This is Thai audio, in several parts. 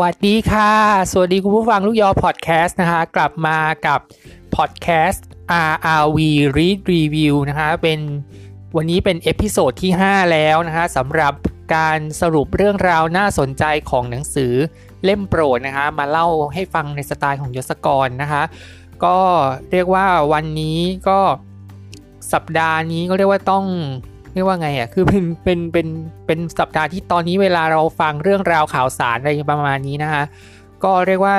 วัสดีค่ะ สวัสดีคุณผู้ฟังลูกยอพอดแคสต์นะคะ กลับมากับพอดแคสต์ RRV Read Review นะคะเป็นวันนี้เป็น episode ที่ 5 แล้วนะคะสำหรับการสรุปเรื่องราวน่าสนใจของหนังสือเล่มโปรดนะคะ มาเล่าให้ฟังในสไตล์ของยศกรนะคะ ก็เรียกว่าวันนี้ก็สัปดาห์นี้ก็เรียกว่าต้อง เรียกว่าไงอะคือเป็นเป็นเป็นเป็นสัปดาห์ที่ตอนนี้เวลาเราฟังเรื่องราวข่าวสารอะไรประมาณนี้นะคะก็เรียกว่า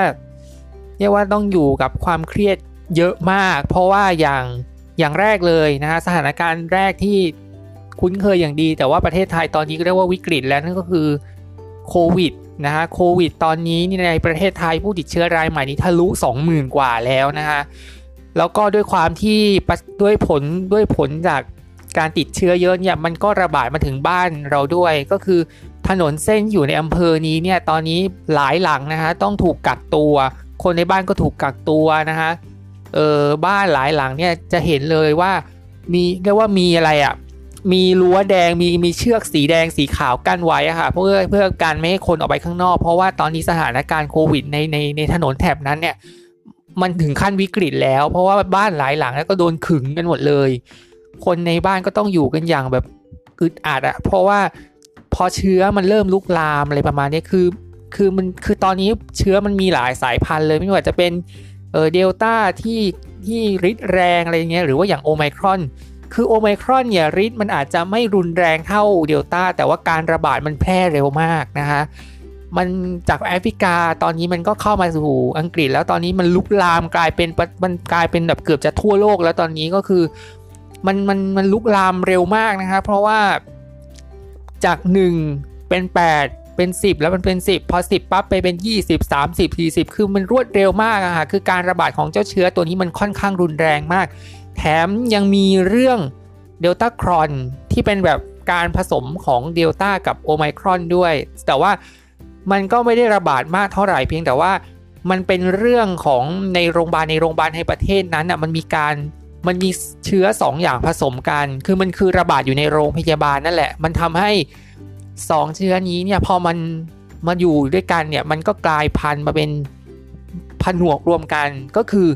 เรียกว่าต้องอยู่กับความเครียดเยอะมาก เพราะว่าอย่างอย่างแรกเลยนะฮะสถานการณ์แรกที่คุ้นเคยอย่างดี แต่ว่าประเทศไทยตอนนี้ก็เรียกว่าวิกฤตแล้วนั่นก็คือโควิดนะฮะโควิดตอนนี้นี่ในประเทศไทยผู้ติดเชื้อรายใหม่นี้ทะลุ 20,000 กว่าแล้วนะฮะแล้วก็ด้วยความที่ด้วยผลด้วยผลจาก การติดเชื้อเยอะเนี่ยมันก็ระบาดมาถึงบ้านเราด้วย ก็คือถนนเส้นอยู่ในอำเภอนี้เนี่ยตอนนี้หลายหลังนะฮะต้องถูกกักตัว คนในบ้านก็ถูกกักตัวนะฮะเออบ้านหลายหลังเนี่ยจะเห็นเลยว่ามีเรียกว่ามีอะไรอะ่ะมีรั้วแดงมีมีเชือกสีแดงสีขาวกั้นไว้ค่ะเพื่อเพื่อการไม่ให้คนออกไปข้างนอก เพราะว่าตอนนี้สถานการณ์โควิดในในในถนนแถบนั้นเนี่ยมันถึงขั้นวิกฤตแล้ว เพราะว่าบ้านหลายหลังแล้วก็โดนขึงกันหมดเลย คนในบ้านก็ต้องอยู่กันอย่างแบบอึดอัดอะเพราะว่าพอเชื้อมันเริ่มลุกลามอะไรประมาณนี้คือ คือมันคือตอนนี้เชื้อมันมีหลายสายพันธุ์เลยไม่ว่าจะเป็นเออเดลต้าที่ที่ริดแรงอะไรเงี้ยหรือว่าอย่างโอไมครอน คือโอไมครอนเนี่ยริดมันอาจจะไม่รุนแรงเท่าเดลต้าแต่ว่าการระบาดมันแพร่เร็วมากนะคะมันจากแอฟริกาตอนนี้มันก็เข้ามาสู่อังกฤษ แล้วตอนนี้มันลุกลามกลายเป็นมันกลายเป็นแบบเกือบจะทั่วโลก แล้วตอนนี้ก็คือ มันมันมันลุกลามเร็วมากนะครับ เพราะว่าจาก 1 เป็น 8 เป็น 10 แล้วมันเป็น 10 พอ 10 ปั๊บไปเป็น 20 30 40 คือมันรวดเร็วมากอะค่ะคือการระบาดของเจ้าเชื้อตัวนี้มันค่อนข้างรุนแรงมาก แถมยังมีเรื่องเดลต้าครอนที่เป็นแบบการผสมของเดลต้ากับโอไมครอนด้วย แต่ว่ามันก็ไม่ได้ระบาดมากเท่าไหร่เพียงแต่ว่ามันเป็นเรื่องของในโรงพยาบาลในโรงพยาบาลในประเทศนั้นอะมันมีการ มันมีเชื้อ2อย่างผสมกัน คือมันคือระบาดอยู่ในโรงพยาบาลนั่นแหละ มันทำให้ 2 เชื้อนี้เนี่ยพอมันมาอยู่ด้วยกันเนี่ยมันก็กลายพันธุ์มาเป็นพันหวกรวมกันก็คือ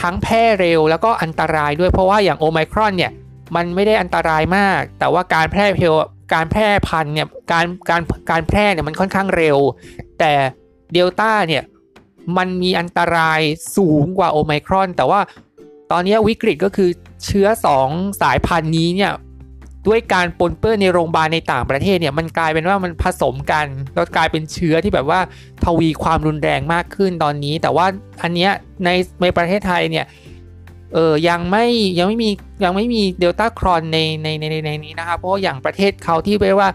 ทั้งแพร่เร็วแล้วก็อันตรายด้วยเพราะว่าอย่างโอไมครอนเนี่ยมันไม่ได้อันตรายมาก แต่ว่าการแพร่เพลการแพร่พันธุ์เนี่ยการการการแพร่เนี่ยมันค่อนข้างเร็ว แต่เดลต้าเนี่ยมันมีอันตรายสูงกว่าโอไมครอน แต่ว่า ตอนนี้วิกฤตก็คือเชื้อ 2 สายพันธุ์นี้เนี่ยด้วยการปนเปื้อนในโรงพยาบาลในต่างประเทศเนี่ยมันกลายเป็นว่ามันผสมกันแล้วกลายเป็นเชื้อที่แบบว่าทวีความรุนแรงมากขึ้นตอนนี้ แต่ว่าอันเนี้ยในในประเทศไทยเนี่ยเออยังไม่ยังไม่มียังไม่มีเดลต้าครอนในในในในนี้นะครับ เพราะอย่างประเทศเขาที่เรียกว่า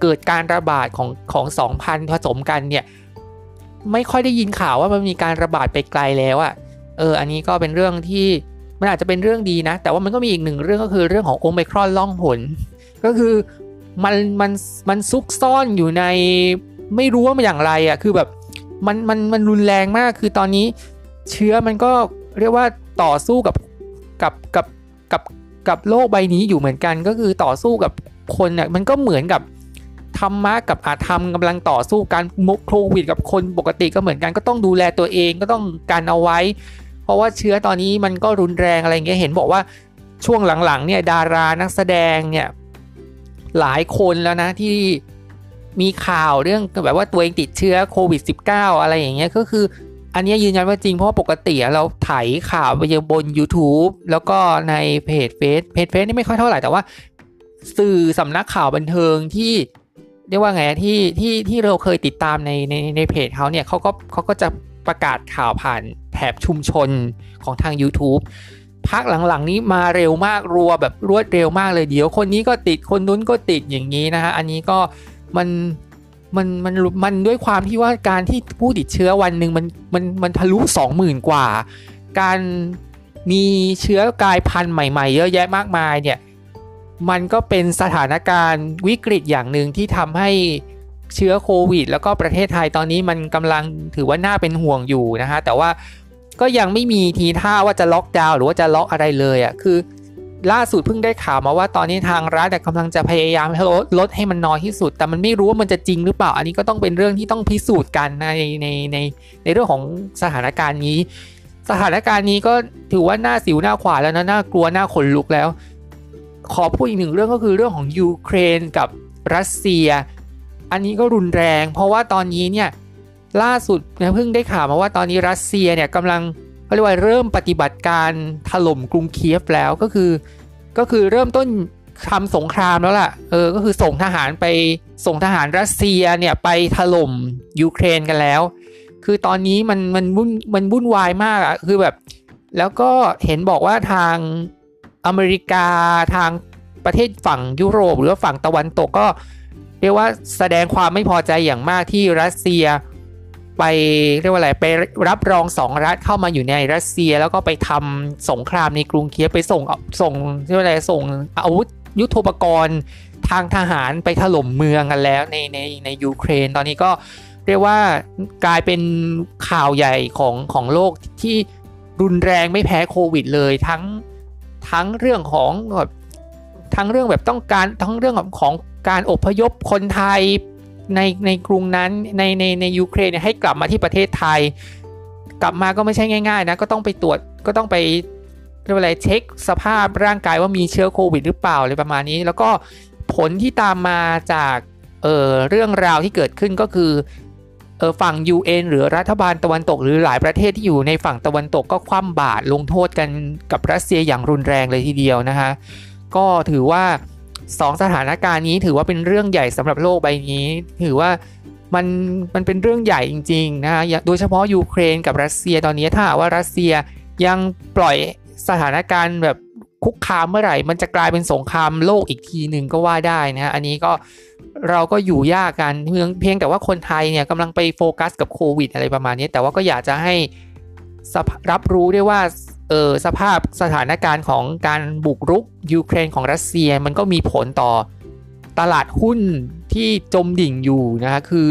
เกิดการระบาดของของสองพันผสมกันเนี่ยไม่ค่อยได้ยินข่าวว่ามันมีการระบาดไปไกลแล้วอะ เอออันนี้ก็เป็นเรื่องที่มันอาจจะเป็นเรื่องดีนะ แต่ว่ามันก็มีอีกหนึ่งเรื่องก็คือเรื่องของโอมครอนล่องหนก็คือมันมันมันซุกซ่อนอยู่ในไม่รู้ว่ามันอย่างไรอะ่ะคือแบบมันมันมันรุนแรงมากคือตอนนี้เชื้อมันก็เรียกว่าต่อสู้กับกับกับกับกับโลกใบนี้อยู่เหมือนกัน ก็คือต่อสู้กับคนเนี่ยมันก็เหมือนกับธรรมะกับอาธรรมกำลังต่อสู้การมุกโควิดกับคนปกติก็เหมือนกันก็ต้องดูแลตัวเองก็ต้องการเอาไว้ เพราะว่าเชื้อตอนนี้มันก็รุนแรงอะไรเงี้ยเห็นบอกว่าช่วงหลังๆเนี่ยดารานักแสดงเนี่ยหลายคนแล้วนะที่มีข่าวเรื่องแบบว่าตัวเองติดเชื้อโควิด -19 อะไรอย่างเงี้ยก็คืออันนี้ยืนยันว่าจริงเพราะว่าปกติเราไถข่าวไปยังบน YouTube แล้วก็ในเพจเฟซเพจเฟซนี่ไม่ค่อยเท่าไหร่แต่ว่า สื่อสำนักข่าวบันเทิงที่เรียกว่าไงที่ที่ที่เราเคยติดตามในในในเพจเขาเนี่ยเขาก็เขาก็จะ ประกาศข่าวผ่านแถบชุมชนของทาง YouTube พักหลังๆ นี้มาเร็วมากรัวแบบรวดเร็วมากเลยเดี๋ยวคนนี้ก็ติดคนนู้นก็ติดอย่างนี้นะฮะอันนี้ก็มันมันมันมันด้วยความที่ว่าการที่ผู้ติดเชื้อวันหนึ่งมันมันมันทะลุ 20,000 กว่า การมีเชื้อกลายพันธุ์ใหม่ๆ เยอะแยะมากมายเนี่ยมันก็เป็นสถานการณ์วิกฤตอย่างหนึ่งที่ทำให้ เชื้อโควิด แล้วก็ประเทศไทยตอนนี้มันกำลังถือว่าน่าเป็นห่วงอยู่นะฮะแต่ว่าก็ยังไม่มีทีท่าว่าจะล็อกดาวน์หรือว่าจะล็อกอะไรเลยอะ่ะคือ ล่าสุดเพิ่งได้ข่าวมาว่าตอนนี้ทางรัฐกำลังจะพยายามลดลดให้มันน้อยที่สุด แต่มันไม่รู้ว่ามันจะจริงหรือเปล่า อันนี้ก็ต้องเป็นเรื่องที่ต้องพิสูจน์กันในในในในเรื่องของสถานการณ์นี้ สถานการณ์นี้ก็ถือว่าหน้าสิวหน้าขวาแล้วนะน่ากลัวหน้าขนลุกแล้ว ขอพูดอีกหนึ่งเรื่องก็คือเรื่องของยูเครนกับรัสเซีย อันนี้ก็รุนแรง เพราะว่าตอนนี้เนี่ยล่าสุดเนี่ยเพิ่งได้ข่าวมาว่าตอนนี้รัสเซียเนี่ยกำลังเขาเรียกว่าเริ่มปฏิบัติการถล่มกรุงเคียฟแล้วก็คือ ก็คือเริ่มต้นทำสงครามแล้วล่ะเออก็คือส่งทหารไปส่งทหารรัสเซียเนี่ยไปถล่มยูเครนกันแล้ว คือตอนนี้มันมันวุ่นมันวุ่นวายมากอะ่ะคือแบบ แล้วก็เห็นบอกว่าทางอเมริกาทางประเทศฝั่งยุโรป หรือว่าฝั่งตะวันตกก็ เรียกว่าแสดงความไม่พอใจอย่างมากที่รัสเซียไปเรียกว่าอะไรไปรับรองสองรัฐเข้ามาอยู่ในรัสเซียแล้วก็ไปทำสงครามในกรุงเคียฟไปส่งส่งเรียกว่าอะไรส่งอาวุธยุโทโธปกรณ์ทางทหารไปถล่มเมืองกันแล้วในในในยูเครนตอนนี้ก็เรียกว่ากลายเป็นข่าวใหญ่ของของโลกที่รุนแรงไม่แพ้โควิดเลยทั้งทั้งเรื่องของแบบ ทั้งเรื่องแบบต้องการทั้งเรื่องของการอพยพคนไทยในในกรุงนั้นในในในยูเครนให้กลับมาที่ประเทศไทย กลับมาก็ไม่ใช่ง่ายๆนะก็ต้องไปตรวจก็ต้องไปเรียกว่าอะไรเช็คสภาพร่างกายว่ามีเชื้อโควิดหรือเปล่าอะไรประมาณนี้ แล้วก็ผลที่ตามมาจากเออเรื่องราวที่เกิดขึ้นก็คือเออฝั่ง UN หรือรัฐบาลตะวันตก หรือหลายประเทศที่อยู่ในฝั่งตะวันตกก็คว่ำบาตรลงโทษกันกับรัสเซียอย่างรุนแรงเลยทีเดียวนะคะ ก็ถือว่าสองสถานการณ์นี้ถือว่าเป็นเรื่องใหญ่สำหรับโลกใบนี้ ถือว่ามันมันเป็นเรื่องใหญ่จริงๆนะฮะโดยเฉพาะยูเครนกับรัสเซียตอนนี้ถ้าว่ารัสเซียยังปล่อยสถานการณ์แบบคุกคามเมื่อไหร่ มันจะกลายเป็นสงครามโลกอีกทีหนึ่งก็ว่าได้นะฮะอันนี้ก็เราก็อยู่ยากกันเพียงเพียงแต่ว่าคนไทยเนี่ยกำลังไปโฟกัสกับโควิดอะไรประมาณนี้ แต่ว่าก็อยากจะให้รับรู้ได้ว่า เออสภาพสถานการณ์ของการบุกรุกยูเครนของรัสเซียมันก็มีผลต่อตลาดหุ้นที่จมดิ่งอยู่นะคะคือ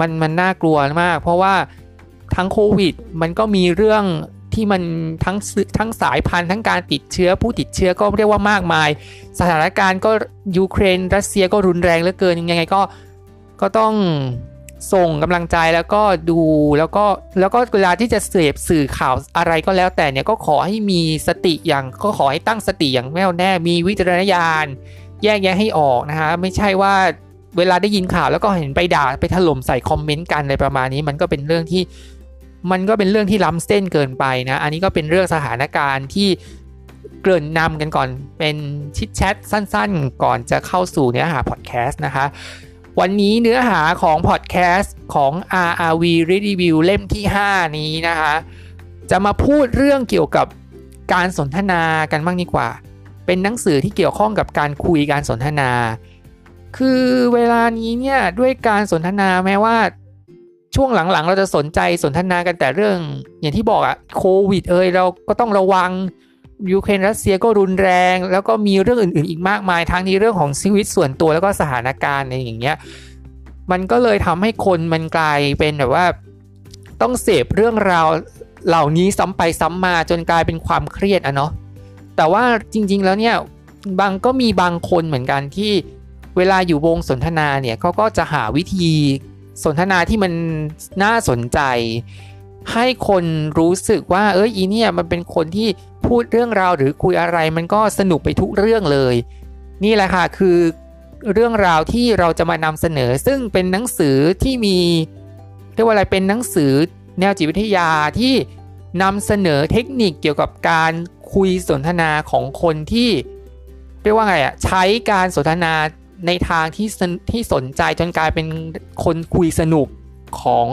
มันมันน่ากลัวมาก เพราะว่าทั้งโควิดมันก็มีเรื่องที่มันทั้งทั้งสายพันธุ์ทั้งการติดเชื้อผู้ติดเชื้อก็เรียกว่ามากมาย สถานการณ์ก็ยูเครนรัสเซียก็รุนแรงเหลือเกินยังไงก็ก็ต้อง ส่งกำลังใจแล้วก็ดูแล้วก็แล้วก็เวลาที่จะเสพสื่อข่าวอะไรก็แล้วแต่เนี่ยก็ขอให้มีสติอย่างก็ขอให้ตั้งสติอย่างแน่วแน่มีวิจารณญาณ แยกแยะให้ออกนะคะไม่ใช่ว่าเวลาได้ยินข่าวแล้วก็เห็นไปด่าไปถล่มใส่คอมเมนต์กันอะไรประมาณนี้ มันก็เป็นเรื่องที่มันก็เป็นเรื่องที่ล้ำเส้นเกินไปนะ อันนี้ก็เป็นเรื่องสถานการณ์ที่เกริ่นนำกันก่อนเป็นชิดแชทสั้นๆ ก่อนจะเข้าสู่เนื้อหาพอดแคสต์นะคะ วันนี้เนื้อหาของพอดแคสต์ของ RRV Review เล่มที่ 5 นี้นะคะ จะมาพูดเรื่องเกี่ยวกับการสนทนากันบ้างดีกว่า เป็นหนังสือที่เกี่ยวข้องกับการคุยการสนทนา คือเวลานี้เนี่ยด้วยการสนทนาแม้ว่าช่วงหลังๆ เราจะสนใจสนทนากันแต่เรื่อง อย่างที่บอกอะโควิดเอยเราก็ต้องระวัง ยูเครนรัสเซียก็รุนแรง แล้วก็มีเรื่องอื่น ๆ อีกมากมาย ทั้งนี้เรื่องของชีวิตส่วนตัวแล้วก็สถานการณ์อะไรอย่างเงี้ยมันก็เลยทำให้คนมันกลายเป็นแบบว่าต้องเสพเรื่องราวเหล่านี้ซ้ำไปซ้ำมาจนกลายเป็นความเครียดอะเนาะแต่ว่าจริง ๆ แล้วเนี่ยบางก็มีบางคนเหมือนกันที่เวลาอยู่วงสนทนาเนี่ยเขาก็จะหาวิธีสนทนาที่มันน่าสนใจ ให้คนรู้สึกว่าเอ้ยอีเนี่ยมันเป็นคนที่พูดเรื่องราวหรือคุยอะไรมันก็สนุกไปทุกเรื่องเลย นี่แหละค่ะคือเรื่องราวที่เราจะมานำเสนอ ซึ่งเป็นหนังสือที่มีเรียกว่าอะไรเป็นหนังสือแนวจิตวิทยาที่นำเสนอเทคนิคเกี่ยวกับการคุยสนทนาของคนที่เรียกว่าไงอะใช้การสนทนาในทางที่ที่สนใจจนกลายเป็นคนคุยสนุกของ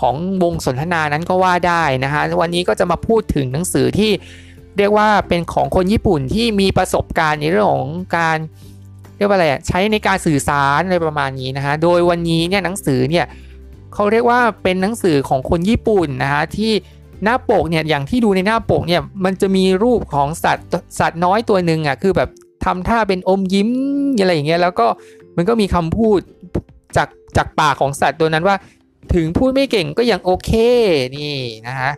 ของวงสนทนานั้นก็ว่าได้นะฮะวันนี้ก็จะมาพูดถึงหนังสือที่เรียกว่าเป็นของคนญี่ปุ่นที่มีประสบการณ์ในเรื่องของการเรียกว่าอะไรใช้ในการสื่อสารอะไรประมาณนี้นะฮะโดยวันนี้เนี่ยหนังสือเนี่ยเขาเรียกว่าเป็นหนังสือของคนญี่ปุ่นนะฮะที่หน้าปกเนี่ยอย่างที่ดูในหน้าปกเนี่ยมันจะมีรูปของสัตว์สัตว์น้อยตัวหนึ่งอะคือแบบทำท่าเป็นอมยิ้มอะไรอย่างเงี้ยแล้วก็มันก็มีคำพูดจากจากปากของสัตว์ตัวนั้นว่า ถึงพูดไม่เก่งก็ยังโอเคนี่นะฮะ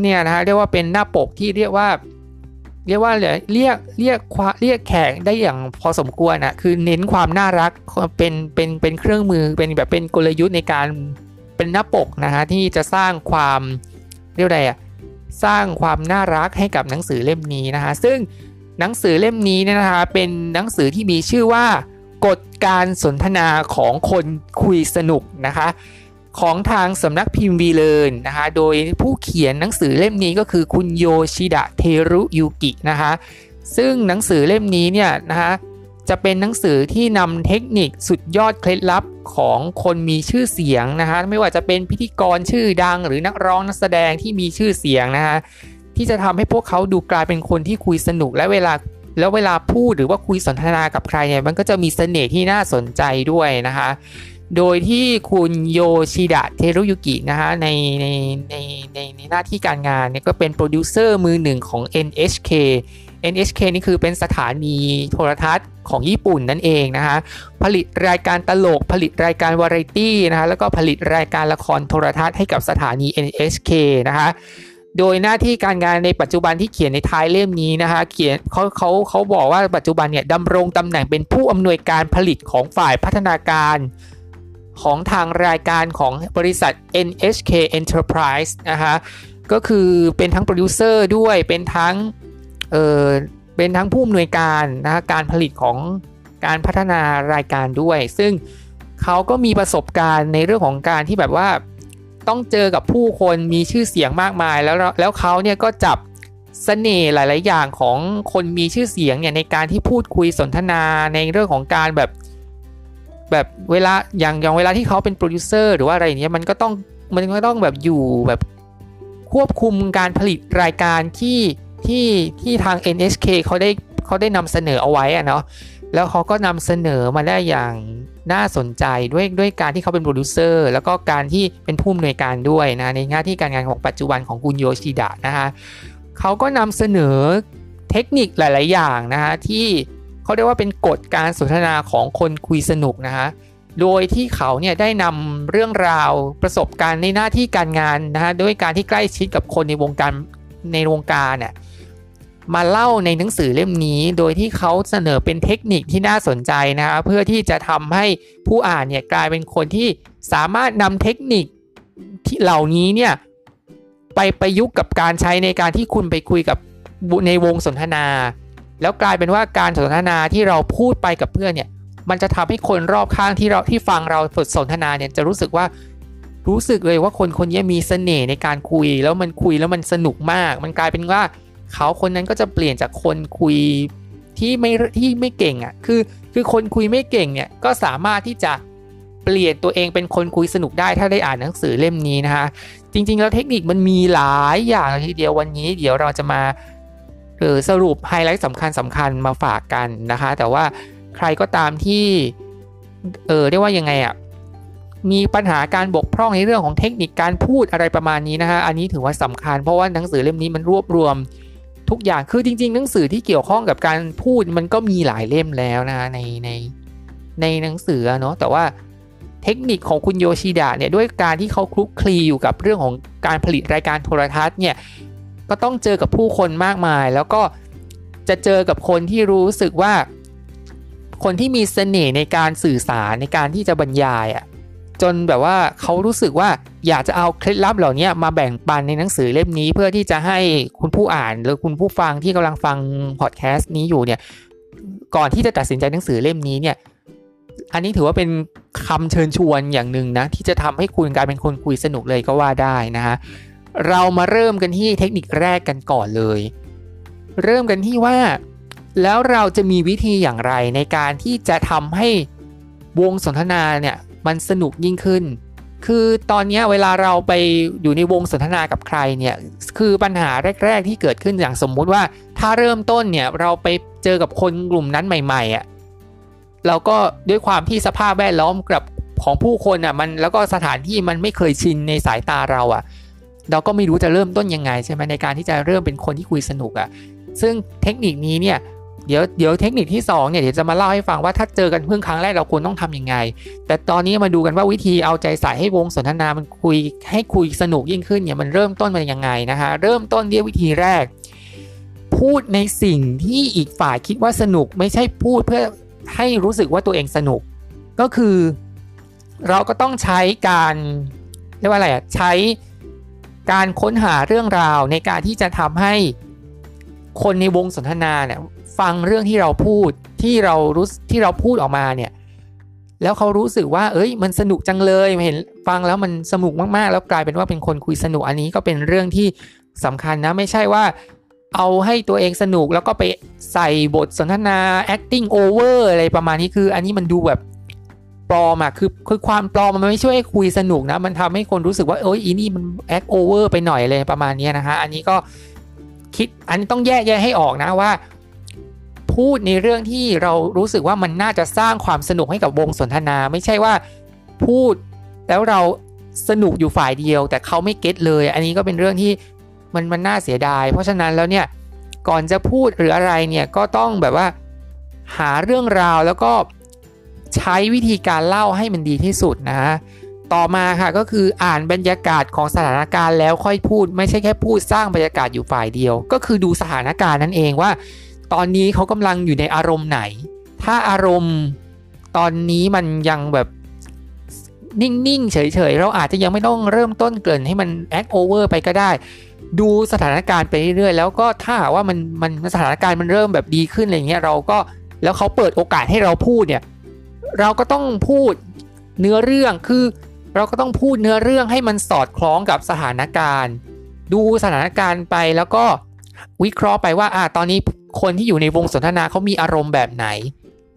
เนี่ยนะฮะเรียกว่าเป็นหน้าปกที่เรียกว่า เรียกว่าเรียกเรียกเรียกแขกได้อย่างพอสมควรนะคือเน้นความน่ารักเป็นเป็นเป็นเครื่องมือเป็นแบบเป็นกลยุทธ์ในการเป็นหน้าปกนะฮะที่จะสร้างความเรียกอะไรอะสร้างความน่ารักให้กับหนังสือเล่มนี้นะคะซึ่งหนังสือเล่มนี้นะคะเป็นหนังสือที่มีชื่อว่ากฎการสนทนาของคนคุยสนุกนะคะ ของทางสำนักพิมพ์วีเลนนะคะ โดยผู้เขียนหนังสือเล่มนี้ก็คือคุณโยชิดะเทรุยุกินะคะ ซึ่งหนังสือเล่มนี้เนี่ยนะคะจะเป็นหนังสือที่นำเทคนิคสุดยอดเคล็ดลับของคนมีชื่อเสียงนะคะไม่ว่าจะเป็นพิธีกรชื่อดัง หรือนักร้องนักแสดงที่มีชื่อเสียงนะคะที่จะทำให้พวกเขาดูกลายเป็นคนที่คุยสนุกและเวลาแล้วเวลาพูดหรือว่าคุยสนทนากับใครเนี่ยมันก็จะมีเสน่ห์ที่น่าสนใจด้วยนะคะ โดยที่คุณโยชิดะเทรุยุกินะคะในในในในในหน้าที่การงานเนี่ยก็เป็นโปรดิวเซอร์มือหนึ่งของ NHK NHK นี่คือเป็นสถานีโทรทัศน์ของญี่ปุ่นนั่นเองนะคะผลิตรายการตลก ผลิตรายการวาไรตี้นะคะแล้วก็ผลิตรายการละครโทรทัศน์ให้กับสถานี NHK นะคะโดยหน้าที่การงานในปัจจุบันที่เขียนในท้ายเล่มนี้นะคะเขียนเขาเขาเขาบอกว่าปัจจุบันเนี่ยดำรงตำแหน่งเป็นผู้อำนวยการผลิตของฝ่ายพัฒนาการ ของทางรายการของบริษัท NHK Enterprise นะคะก็คือเป็นทั้งโปรดิวเซอร์ด้วยเป็นทั้งเออเป็นทั้งผู้อำนวยการนะการผลิตของการพัฒนารายการด้วย ซึ่งเขาก็มีประสบการณ์ในเรื่องของการที่แบบว่าต้องเจอกับผู้คนมีชื่อเสียงมากมาย แล้วแล้วเขาเนี่ยก็จับสเสน่ห์หลาย ๆ อย่างของคนมีชื่อเสียงเนี่ยในการที่พูดคุยสนทนาในเรื่องของการแบบ แบบเวลาอย่างอย่างเวลาที่เขาเป็นโปรดิวเซอร์หรือว่าอะไรเนี้ยมันก็ต้องมันก็ต้องแบบอยู่แบบควบคุมการผลิตรายการที่ที่ที่ทาง NHK เขาได้เขาได้นำเสนอเอาไว้อะเนาะแล้วเขาก็นำเสนอมาได้อย่างน่าสนใจด้วยด้วยการที่เขาเป็นโปรดิวเซอร์แล้วก็การที่เป็นผู้อำนวยการด้วยนะในหน้าที่การงานของปัจจุบันของคุณโยชิดะนะคะเขาก็นำเสนอเทคนิคหลาย ๆ อย่างนะคะที่ เขาเรียกว่าเป็นกฎการสนทนาของคนคุยสนุกนะคะโดยที่เขาเนี่ยได้นำเรื่องราวประสบการณ์ในหน้าที่การงานนะฮะด้วยการที่ใกล้ชิดกับคนในวงการในวงการเนี่ยมาเล่าในหนังสือเล่มนี้ โดยที่เขาเสนอเป็นเทคนิคที่น่าสนใจนะครับเพื่อที่จะทำให้ผู้อ่านเนี่ยกลายเป็นคนที่สามารถนำเทคนิคที่เหล่านี้เนี่ยไปประยุกต์กับการใช้ในการที่คุณไปคุยกับในวงสนทนา แล้วกลายเป็นว่าการสนทนาที่เราพูดไปกับเพื่อนเนี่ยมันจะทำให้คนรอบข้างที่เราที่ฟังเราสดสนทนาเนี่ยจะรู้สึกว่ารู้สึกเลยว่าคนคนนี้มีเสน่ห์ในการคุย แล้วมันคุยแล้วมันสนุกมาก มันกลายเป็นว่าเขาคนนั้นก็จะเปลี่ยนจากคนคุยที่ไม่ที่ไม่เก่งอะ่ะคือคือคนคุยไม่เก่งเนี่ยก็สามารถที่จะเปลี่ยนตัวเองเป็นคนคุยสนุกได้ถ้าได้อ่านหนังสือเล่มนี้นะคะจริงๆแล้วเทคนิคมันมีหลายอย่างทีเดียววันนี้ เดี๋ยวเราจะมา เออสรุปไฮไลท์สำคัญสำคัญมาฝากกันนะคะ แต่ว่าใครก็ตามที่เออเรียกว่ายังไงอะ่ะมีปัญหาการบกพร่องในเรื่องของเทคนิคการพูดอะไรประมาณนี้นะคะอันนี้ถือว่าสำคัญ เพราะว่าหนังสือเล่มนี้มันรวบรวมทุกอย่างคือจริง ๆ หนังสือที่เกี่ยวข้องกับการพูดมันก็มีหลายเล่มแล้วนะในในในหนังสือเนาะแต่ว่าเทคนิคของคุณโยชิดะเนี่ยด้วยการที่เขาคลุกคลีอยู่กับเรื่องของการผลิตรายการโทรทัศน์เนี่ย ก็ต้องเจอกับผู้คนมากมาย แล้วก็จะเจอกับคนที่รู้สึกว่า คนที่มีเสน่ห์ในการสื่อสารในการที่จะบรรยายอะ่ะจนแบบว่าเขารู้สึกว่าอยากจะเอาเคล็ดลับเหล่านี้มาแบ่งปันในหนังสือเล่มนี้ เพื่อที่จะให้คุณผู้อ่านหรือคุณผู้ฟังที่กำลังฟังพอดแคสต์นี้อยู่เนี่ยก่อนที่จะตัดสินใจหนังสือเล่มนี้เนี่ยอันนี้ถือว่าเป็นคำเชิญชวนอย่างหนึ่งนะที่จะทำให้คุณกลายเป็นคนคุยสนุกเลยก็ว่าได้นะฮะ เรามาเริ่มกันที่เทคนิคแรกกันก่อนเลย เริ่มกันที่ว่า แล้วเราจะมีวิธีอย่างไรในการที่จะทำให้วงสนทนาเนี่ยมันสนุกยิ่งขึ้น คือตอนนี้เวลาเราไปอยู่ในวงสนทนากับใครเนี่ยคือปัญหาแรก ๆ ที่เกิดขึ้นอย่างสมมุติว่า ถ้าเริ่มต้นเนี่ยเราไปเจอกับคนกลุ่มนั้นใหม่ๆอะ่ะเราก็ด้วยความที่สภาพแวดล้อมกับของผู้คนอะมันแล้วก็สถานที่มันไม่เคยชินในสายตาเราอะ เราก็ไม่รู้จะเริ่มต้นยังไงใช่ไหมในการที่จะเริ่มเป็นคนที่คุยสนุกอะซึ่งเทคนิคนี้เนี่ยเดี๋ยวเดี๋ยวเทคนิคที่2เนี่ยเดี๋ยวจะมาเล่าให้ฟังว่าถ้าเจอกันเพิ่งครั้งแรกเราควรต้องทํำยังไง แต่ตอนนี้มาดูกันว่าวิธีเอาใจใส่ให้วงสนทนามันคุยให้คุยสนุกยิ่งขึ้นเนี่ยมันเริ่มต้นมายังไงนะฮะเริ่มต้นด้วยวิธีแรก พูดในสิ่งที่อีกฝ่ายคิดว่าสนุกไม่ใช่พูดเพื่อให้รู้สึกว่าตัวเองสนุก ก็คือ เราก็ต้องใช้การเรียกว่าอะไรอะใช้ การค้นหาเรื่องราวในการที่จะทำให้คนในวงสนทนาเนี่ยฟังเรื่องที่เราพูดที่เรารู้ที่เราพูดออกมาเนี่ยแล้วเขารู้สึกว่า เอ้ย มันสนุกจังเลยเห็นฟังแล้วมันสนุกมากๆ แล้วกลายเป็นว่าเป็นคนคุยสนุกอันนี้ก็เป็นเรื่องที่สำคัญนะไม่ใช่ว่า เอาให้ตัวเองสนุกแล้วก็ไปใส่บทสนทนา acting over อะไรประมาณนี้คือ อันนี้มันดูแบบ ปลอมอะคือคือความปลอมมันไม่ช่วยคุยสนุกนะ มันทำให้คนรู้สึกว่าเอ้ยอีนี่มัน act over ไปหน่อยเลยประมาณนี้นะฮะอันนี้ก็คิดอันนี้ต้องแยกแยะให้ออกนะว่า พูดในเรื่องที่เรารู้สึกว่ามันน่าจะสร้างความสนุกให้กับวงสนทนา ไม่ใช่ว่าพูดแล้วเราสนุกอยู่ฝ่ายเดียว แต่เขาไม่เก็ตเลย อันนี้ก็เป็นเรื่องที่มันมันน่าเสียดาย เพราะฉะนั้นแล้วเนี่ยก่อนจะพูดหรืออะไรเนี่ยก็ต้องแบบว่าหาเรื่องราวแล้วก็ ใช้วิธีการเล่าให้มันดีที่สุดนะต่อมาค่ะก็คืออ่านบรรยากาศของสถานการณ์แล้วค่อยพูด ไม่ใช่แค่พูดสร้างบรรยากาศอยู่ฝ่ายเดียว ก็คือดูสถานการณ์นั่นเองว่า ตอนนี้เขากำลังอยู่ในอารมณ์ไหน ถ้าอารมณ์ตอนนี้มันยังแบบนิ่งๆเฉยๆเราอาจจะยังไม่ต้องเริ่มต้นเกินให้มันแอคโอเวอร์ไปก็ได้ ดูสถานการณ์ไปเรื่อยๆแล้วก็ถ้าว่ามันมันสถานการณ์มันเริ่มแบบดีขึ้นอะไรเงี้ยเราก็แล้วเขาเปิดโอกาสให้เราพูดเนี่ย เราก็ต้องพูดเนื้อเรื่องคือ เราก็ต้องพูดเนื้อเรื่องให้มันสอดคล้องกับสถานการณ์ ดูสถานการณ์ไปแล้วก็วิเคราะห์ไปว่าอ่าตอนนี้คนที่อยู่ในวงสนทนาเขามีอารมณ์แบบไหน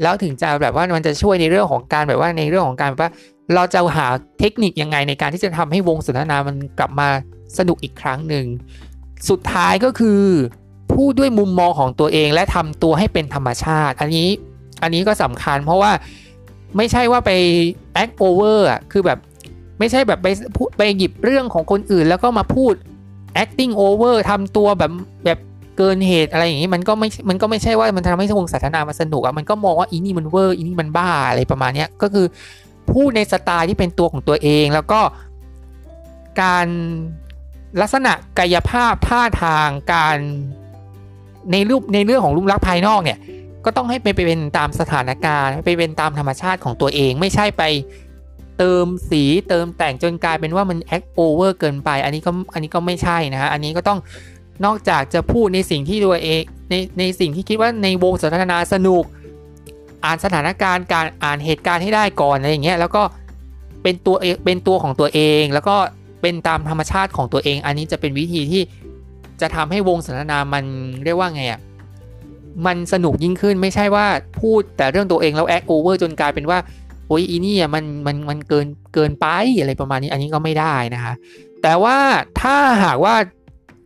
แล้วถึงจะแบบว่ามันจะช่วยในเรื่องของการแบบว่าในเรื่องของการแบบว่า เราจะหาเทคนิคยังไงในการที่จะทำให้วงสนทนามันกลับมาสนุกอีกครั้งหนึ่งสุดท้ายก็คือพูดด้วยมุมมองของตัวเองและทำตัวให้เป็นธรรมชาติ อันนี้อันนี้ก็สำคัญเพราะว่า ไม่ใช่ว่าไป act over อะคือแบบไม่ใช่แบบไปไปหยิบเรื่องของคนอื่นแล้วก็มาพูด acting over ทำตัวแบบแบบเกินเหตุอะไรอย่างนี้มันก็ไม่มันก็ไม่ใช่ว่ามันทำให้วงสาธนามันสนุกอะมันก็มองว่าอีนี่มันเวอร์อีนี่มันบ้าอะไรประมาณนี้ก็คือพูดในสไตล์ที่เป็นตัวของตัวเอง แล้วก็การลักษณะกายภาพท่าทางการในรูปในเรื่องของรูปลักษณ์ภายนอกเนี่ย ก็ต้องให้ไปเป็นตามสถานการณ์ไปเป็นตามธรรมชาติของตัวเอง ไม่ใช่ไปเติมสีเติมแต่งจนกลายเป็นว่ามันแอคโอเวอร์เกินไป อันนี้ก็อันนี้ก็ไม่ใช่นะฮะอันนี้ก็ต้องนอกจากจะพูดในสิ่งที่ตัวเองในในสิ่งที่คิดว่าในวงสนทนาสนุก อ่านสถานการณ์การอ่านเหตุการณ์ให้ได้ก่อนอะไรอย่างเงี้ยแล้วก็เป็นตัวเป็นตัวของตัวเอง แล้วก็เป็นตามธรรมชาติของตัวเอง อันนี้จะเป็นวิธีที่จะทำให้วงสนทนามันเรียกว่าไงอะ มันสนุกยิ่งขึ้นไม่ใช่ว่าพูดแต่เรื่องตัวเองแล้วแอคโอเวอร์จนกลายเป็นว่าโอ้ยอีนี่อะมันมันมันเกินเกินไปอะไรประมาณนี้อันนี้ก็ไม่ได้นะคะแต่ว่าถ้าหากว่า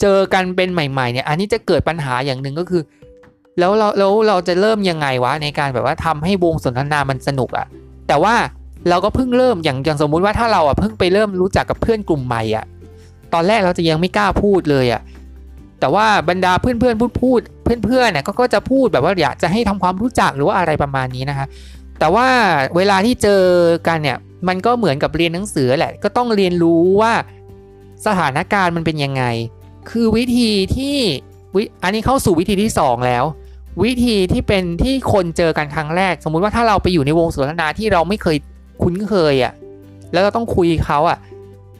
เจอกันเป็นใหม่ๆเนี่ยอันนี้จะเกิดปัญหาอย่างหนึ่งก็คือ แล้วเราแล้วเราจะเริ่มยังไงวะในการแบบว่าทำให้วงสนทนามันสนุกอะแต่ว่าเราก็เพิ่งเริ่มอย่างอย่างสมมุติว่าถ้าเราอะเพิ่งไปเริ่มรู้จักกับเพื่อนกลุ่มใหม่อะตอนแรกเราจะยังไม่กล้าพูดเลยอะ แต่ว่าบรรดาเพื่อนเพื่อนพูดพูดเพื่อนเพื่อนเนี่ยก็จะพูดแบบว่าอยากจะให้ทำความรู้จักหรือว่าอะไรประมาณนี้นะคะแต่ว่าเวลาที่เจอกันเนี่ยมันก็เหมือนกับเรียนหนังสือแหละ ก็ต้องเรียนรู้ว่าสถานการณ์มันเป็นยังไง คือวิธีที่วิอันนี้เข้าสู่วิธีที่ 2 แล้ว วิธีที่เป็นที่คนเจอกันครั้งแรก สมมุติว่าถ้าเราไปอยู่ในวงสนทนาที่เราไม่เคยคุ้นเคยอะ่ะแล้วเราต้องคุยเขาอะ่ะ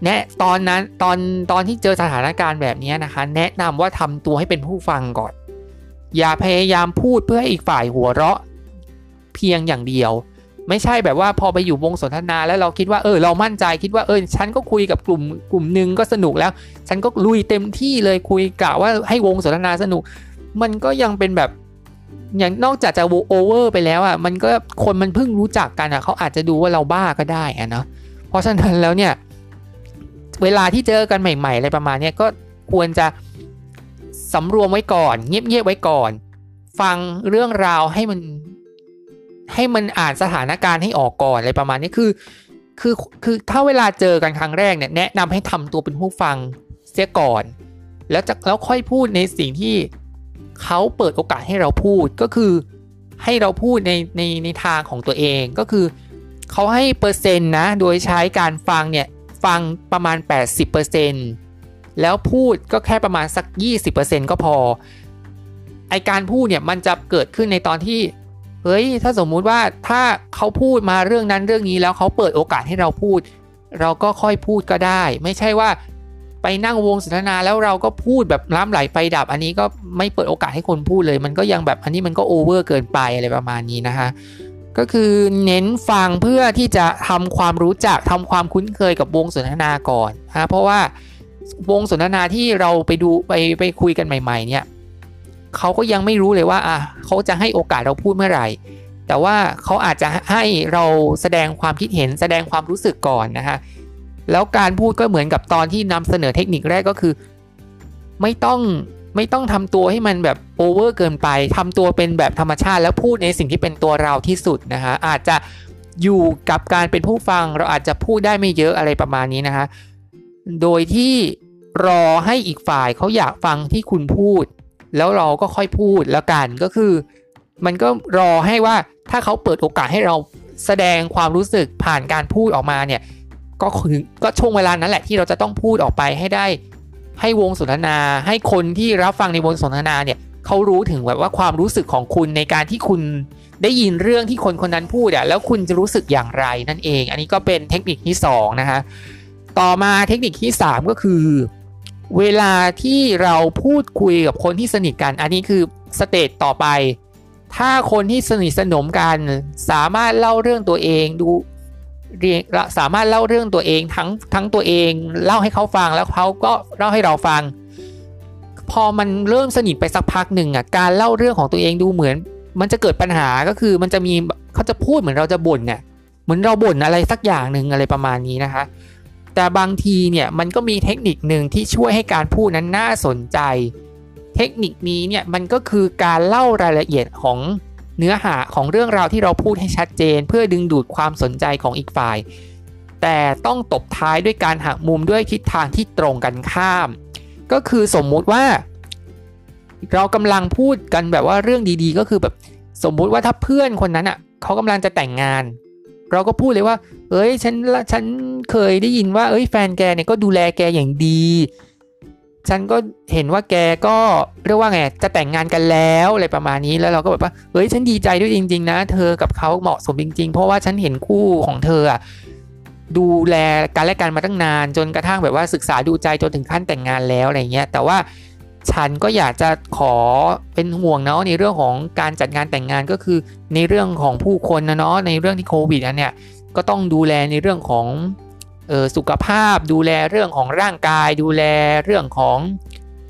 แนะตอนนั้นตอนตอนที่เจอสถานการณ์แบบนี้นะคะ แนะนำว่าทำตัวให้เป็นผู้ฟังก่อน อย่าพยายามพูดเพื่อให้อีกฝ่ายหัวเราะเพียงอย่างเดียว ไม่ใช่แบบว่าพอไปอยู่วงสนทนาแล้วเราคิดว่าเออเรามั่นใจคิดว่าเออฉันก็คุยกับกลุ่มกลุ่มหนึ่งก็สนุกแล้ว ฉันก็ลุยเต็มที่เลยคุยกะว่าให้วงสนทนาสนุก มันก็ยังเป็นแบบอย่างนอกจากจะโอเวอร์ไปแล้วอะมันก็คนมันเพิ่งรู้จักกันอะเขาอาจจะดูว่าเราบ้าก็ได้อะเนาะเพราะฉะนั้นแล้วเนี่ย เวลาที่เจอกันใหม่ๆอะไรประมาณนี้ก็ควรจะสำรวมไว้ก่อน เงียบๆไว้ก่อน ฟังเรื่องราวให้มัน ให้มันอ่านสถานการณ์ให้ออกก่อนอะไรประมาณนี้คือ คือคือถ้าเวลาเจอกันครั้งแรกเนี่ยแนะนำให้ทำตัวเป็นผู้ฟังเสียก่อน แล้วจะแล้วค่อยพูดในสิ่งที่เขาเปิดโอกาสให้เราพูดก็คือให้เราพูดในในในทางของตัวเองก็คือเขาให้เปอร์เซ็นต์นะ โดยใช้การฟังเนี่ย ฟังประมาณ 80%แล้วพูดก็แค่ประมาณสัก 20%ก็พอ ไอการพูดเนี่ยมันจะเกิดขึ้นในตอนที่ เฮ้ย ถ้าสมมุติว่าถ้าเขาพูดมาเรื่องนั้นเรื่องนี้แล้วเขาเปิดโอกาสให้เราพูด เราก็ค่อยพูดก็ได้ ไม่ใช่ว่าไปนั่งวงสนทนาแล้วเราก็พูดแบบน้ำไหลไฟดับ อันนี้ก็ไม่เปิดโอกาสให้คนพูดเลย มันก็ยังแบบอันนี้มันก็โอเวอร์เกินไปอะไรประมาณนี้นะคะ ก็คือเน้นฟังเพื่อที่จะทำความรู้จักทำความคุ้นเคยกับวงสนทนาก่อนฮะเพราะว่าวงสนทนาที่เราไปดูไปไปคุยกันใหม่ ๆ เนี่ยเขาก็ยังไม่รู้เลยว่าอะเขาจะให้โอกาสเราพูดเมื่อไหร่ แต่ว่าเขาอาจจะให้เราแสดงความคิดเห็นแสดงความรู้สึกก่อนนะฮะแล้วการพูดก็เหมือนกับตอนที่นำเสนอเทคนิคแรกก็คือ ไม่ต้อง ไม่ต้องทำตัวให้มันแบบโอเวอร์เกินไปทำตัวเป็นแบบธรรมชาติ แล้วพูดในสิ่งที่เป็นตัวเราที่สุดนะฮะอาจจะอยู่กับการเป็นผู้ฟังเราอาจจะพูดได้ไม่เยอะอะไรประมาณนี้นะคะโดยที่รอให้อีกฝ่ายเขาอยากฟังที่คุณพูด แล้วเราก็ค่อยพูดแล้วกันก็คือ มันก็รอให้ว่าถ้าเขาเปิดโอกาสให้เราแสดงความรู้สึกผ่านการพูดออกมาเนี่ยก็คือก็ช่วงเวลานั้นแหละที่เราจะต้องพูดออกไปให้ได้ ให้วงสนทนา ให้คนที่รับฟังในวงสนทนาเนี่ยเขารู้ถึงแบบว่าความรู้สึกของคุณในการที่คุณได้ยินเรื่องที่คนคนนั้นพูดอะแล้วคุณจะรู้สึกอย่างไรนั่นเอง อันนี้ก็เป็นเทคนิคที่2นะคะต่อมาเทคนิคที่ 3 ก็คือ เวลาที่เราพูดคุยกับคนที่สนิทกัน อันนี้คือสเตจต่อไป ถ้าคนที่สนิทสนมกัน สามารถเล่าเรื่องตัวเองดู เรียนสามารถเล่าเรื่องตัวเองทั้งทั้งตัวเองเล่าให้เขาฟังแล้วเขาก็เล่าให้เราฟัง พอมันเริ่มสนิทไปสักพักหนึ่งอะการเล่าเรื่องของตัวเองดูเหมือน มันจะเกิดปัญหาก็คือมันจะมีเขาจะพูดเหมือนเราจะบ่นเนี่ยเหมือนเราบ่นอะไรสักอย่างหนึ่งอะไรประมาณนี้นะคะ แต่บางทีเนี่ยมันก็มีเทคนิคหนึ่งที่ช่วยให้การพูดนั้นน่าสนใจ เทคนิคนี้เนี่ยมันก็คือการเล่ารายละเอียดของ เนื้อหาของเรื่องราวที่เราพูดให้ชัดเจน เพื่อดึงดูดความสนใจของอีกฝ่าย แต่ต้องตบท้ายด้วยการหักมุมด้วยทิศทางที่ตรงกันข้าม ก็คือสมมุติว่า เรากำลังพูดกันแบบว่าเรื่องดีๆ ก็คือแบบสมมุติว่าถ้าเพื่อนคนนั้นอะเขากำลังจะแต่งงาน เราก็พูดเลยว่า เอ้ยฉันฉันเคยได้ยินว่า เอ้ยแฟนแกเนี่ยก็ดูแลแกอย่างดี ฉันก็เห็นว่าแกก็เรียกว่าไงจะแต่งงานกันแล้วอะไรประมาณนี้แล้วเราก็แบบว่าเฮ้ยฉันดีใจด้วยจริง ๆ นะ เธอกับเขาเหมาะสมจริง ๆ เพราะว่าฉันเห็นคู่ของเธอดูแลการและกันมาตั้งนาน จนกระทั่งแบบว่าศึกษาดูใจจนถึงขั้นแต่งงานแล้วอะไรเงี้ยแต่ว่าฉันก็อยากจะขอเป็นห่วงเนาะในเรื่องของการจัดงานแต่งงานก็คือในเรื่องของผู้คนนะเนาะในเรื่องที่โควิดอันเนี้ยก็ต้องดูแลในเรื่องของ ออสุขภาพดูแลเรื่องของร่างกาย ดูแลเรื่องของ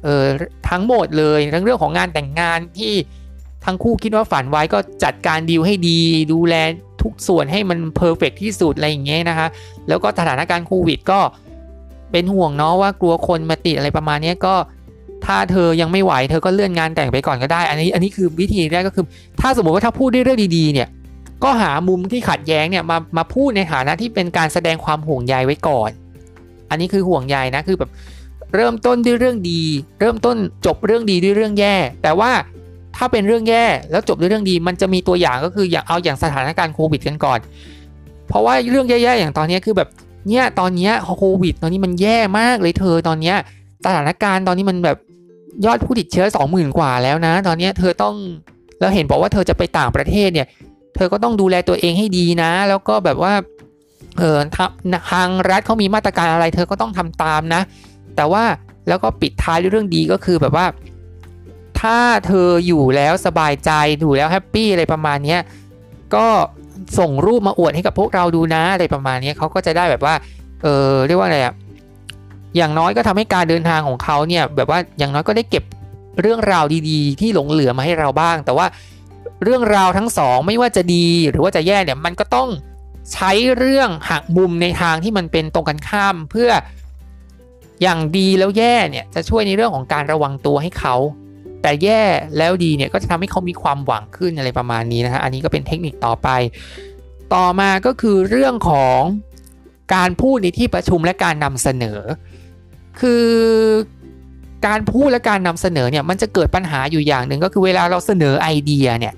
ออทั้งหมดเลยทั้งเรื่องของงานแต่งงานที่ทั้งคู่คิดว่าฝันไว้ก็จัดการดีลให้ดี ดูแลทุกส่วนให้มันเพอร์เฟกที่สุดอะไรอย่างเงี้ยนะคะแล้วก็สถานการณ์โควิดก็เป็นห่วงเนาะว่ากลัวคนมาติดอะไรประมาณนี้ก็ถ้าเธอยังไม่ไหวเธอก็เลื่อนงานแต่งไปก่อนก็ได้ อันนี้อันนี้คือวิธีแรกก็คือ ถ้าสมมติว่าถ้าพูดด้เรื่องดีๆเนี่ย ก็หามุมที่ขัดแย้งเนี่ยมามาพูดในฐานะที่เป็นการแสดงความห่วงใยไว้ก่อน อันนี้คือห่วงใยนะคือแบบเริ่มต้นด้วยเรื่องดี เริ่มต้นจบเรื่องดีด้วยเรื่องแย่ แต่ว่าถ้าเป็นเรื่องแย่แล้วจบด้วยเรื่องดี มันจะมีตัวอย่างก็คืออย่างเอาอย่างสถานการณ์โควิดกันก่อน เพราะว่าเรื่องแย่ๆอย่างตอนนี้คือแบบเนี่ยตอนนี้โควิด ตอนนี้มันแย่มากเลยเธอตอนนี้สถานการณ์ตอนนี้มันแบบยอดผู้ติดเชื้อสองหมื่นกว่าแล้วนะ ตอนนี้เธอต้องแล้วเห็นบอกว่าเธอจะไปต่างประเทศเนี่ย เธอก็ต้องดูแลตัวเองให้ดีนะ แล้วก็แบบว่าเออทางรัฐเขามีมาตรการอะไร เธอก็ต้องทำตามนะ แต่ว่าแล้วก็ปิดท้ายด้วยเรื่องดีก็คือแบบว่า ถ้าเธออยู่แล้วสบายใจอยู่แล้วแฮปปี้อะไรประมาณนี้ก็ส่งรูปมาอวดให้กับพวกเราดูนะอะไรประมาณนี้เขาก็จะได้แบบว่าเออเรียกว่าอะไรอะอย่างน้อยก็ทำให้การเดินทางของเขาเนี่ยแบบว่าอย่างน้อยก็ได้เก็บเรื่องราวดีๆ ที่หลงเหลือมาให้เราบ้าง แต่ว่า เรื่องราวทั้งสองไม่ว่าจะดีหรือว่าจะแย่เนี่ยมันก็ต้องใช้เรื่องหักมุมในทางที่มันเป็นตรงกันข้ามเพื่ออย่างดีแล้วแย่เนี่ยจะช่วยในเรื่องของการระวังตัวให้เขา แต่แย่แล้วดีเนี่ยก็จะทำให้เขามีความหวังขึ้นอะไรประมาณนี้นะฮะอันนี้ก็เป็นเทคนิคต่อไป ต่อมาก็คือเรื่องของการพูดในที่ประชุมและการนำเสนอ คือการพูดและการนำเสนอเนี่ยมันจะเกิดปัญหาอยู่อย่างหนึ่งก็คือเวลาเราเสนอไอเดียเนี่ย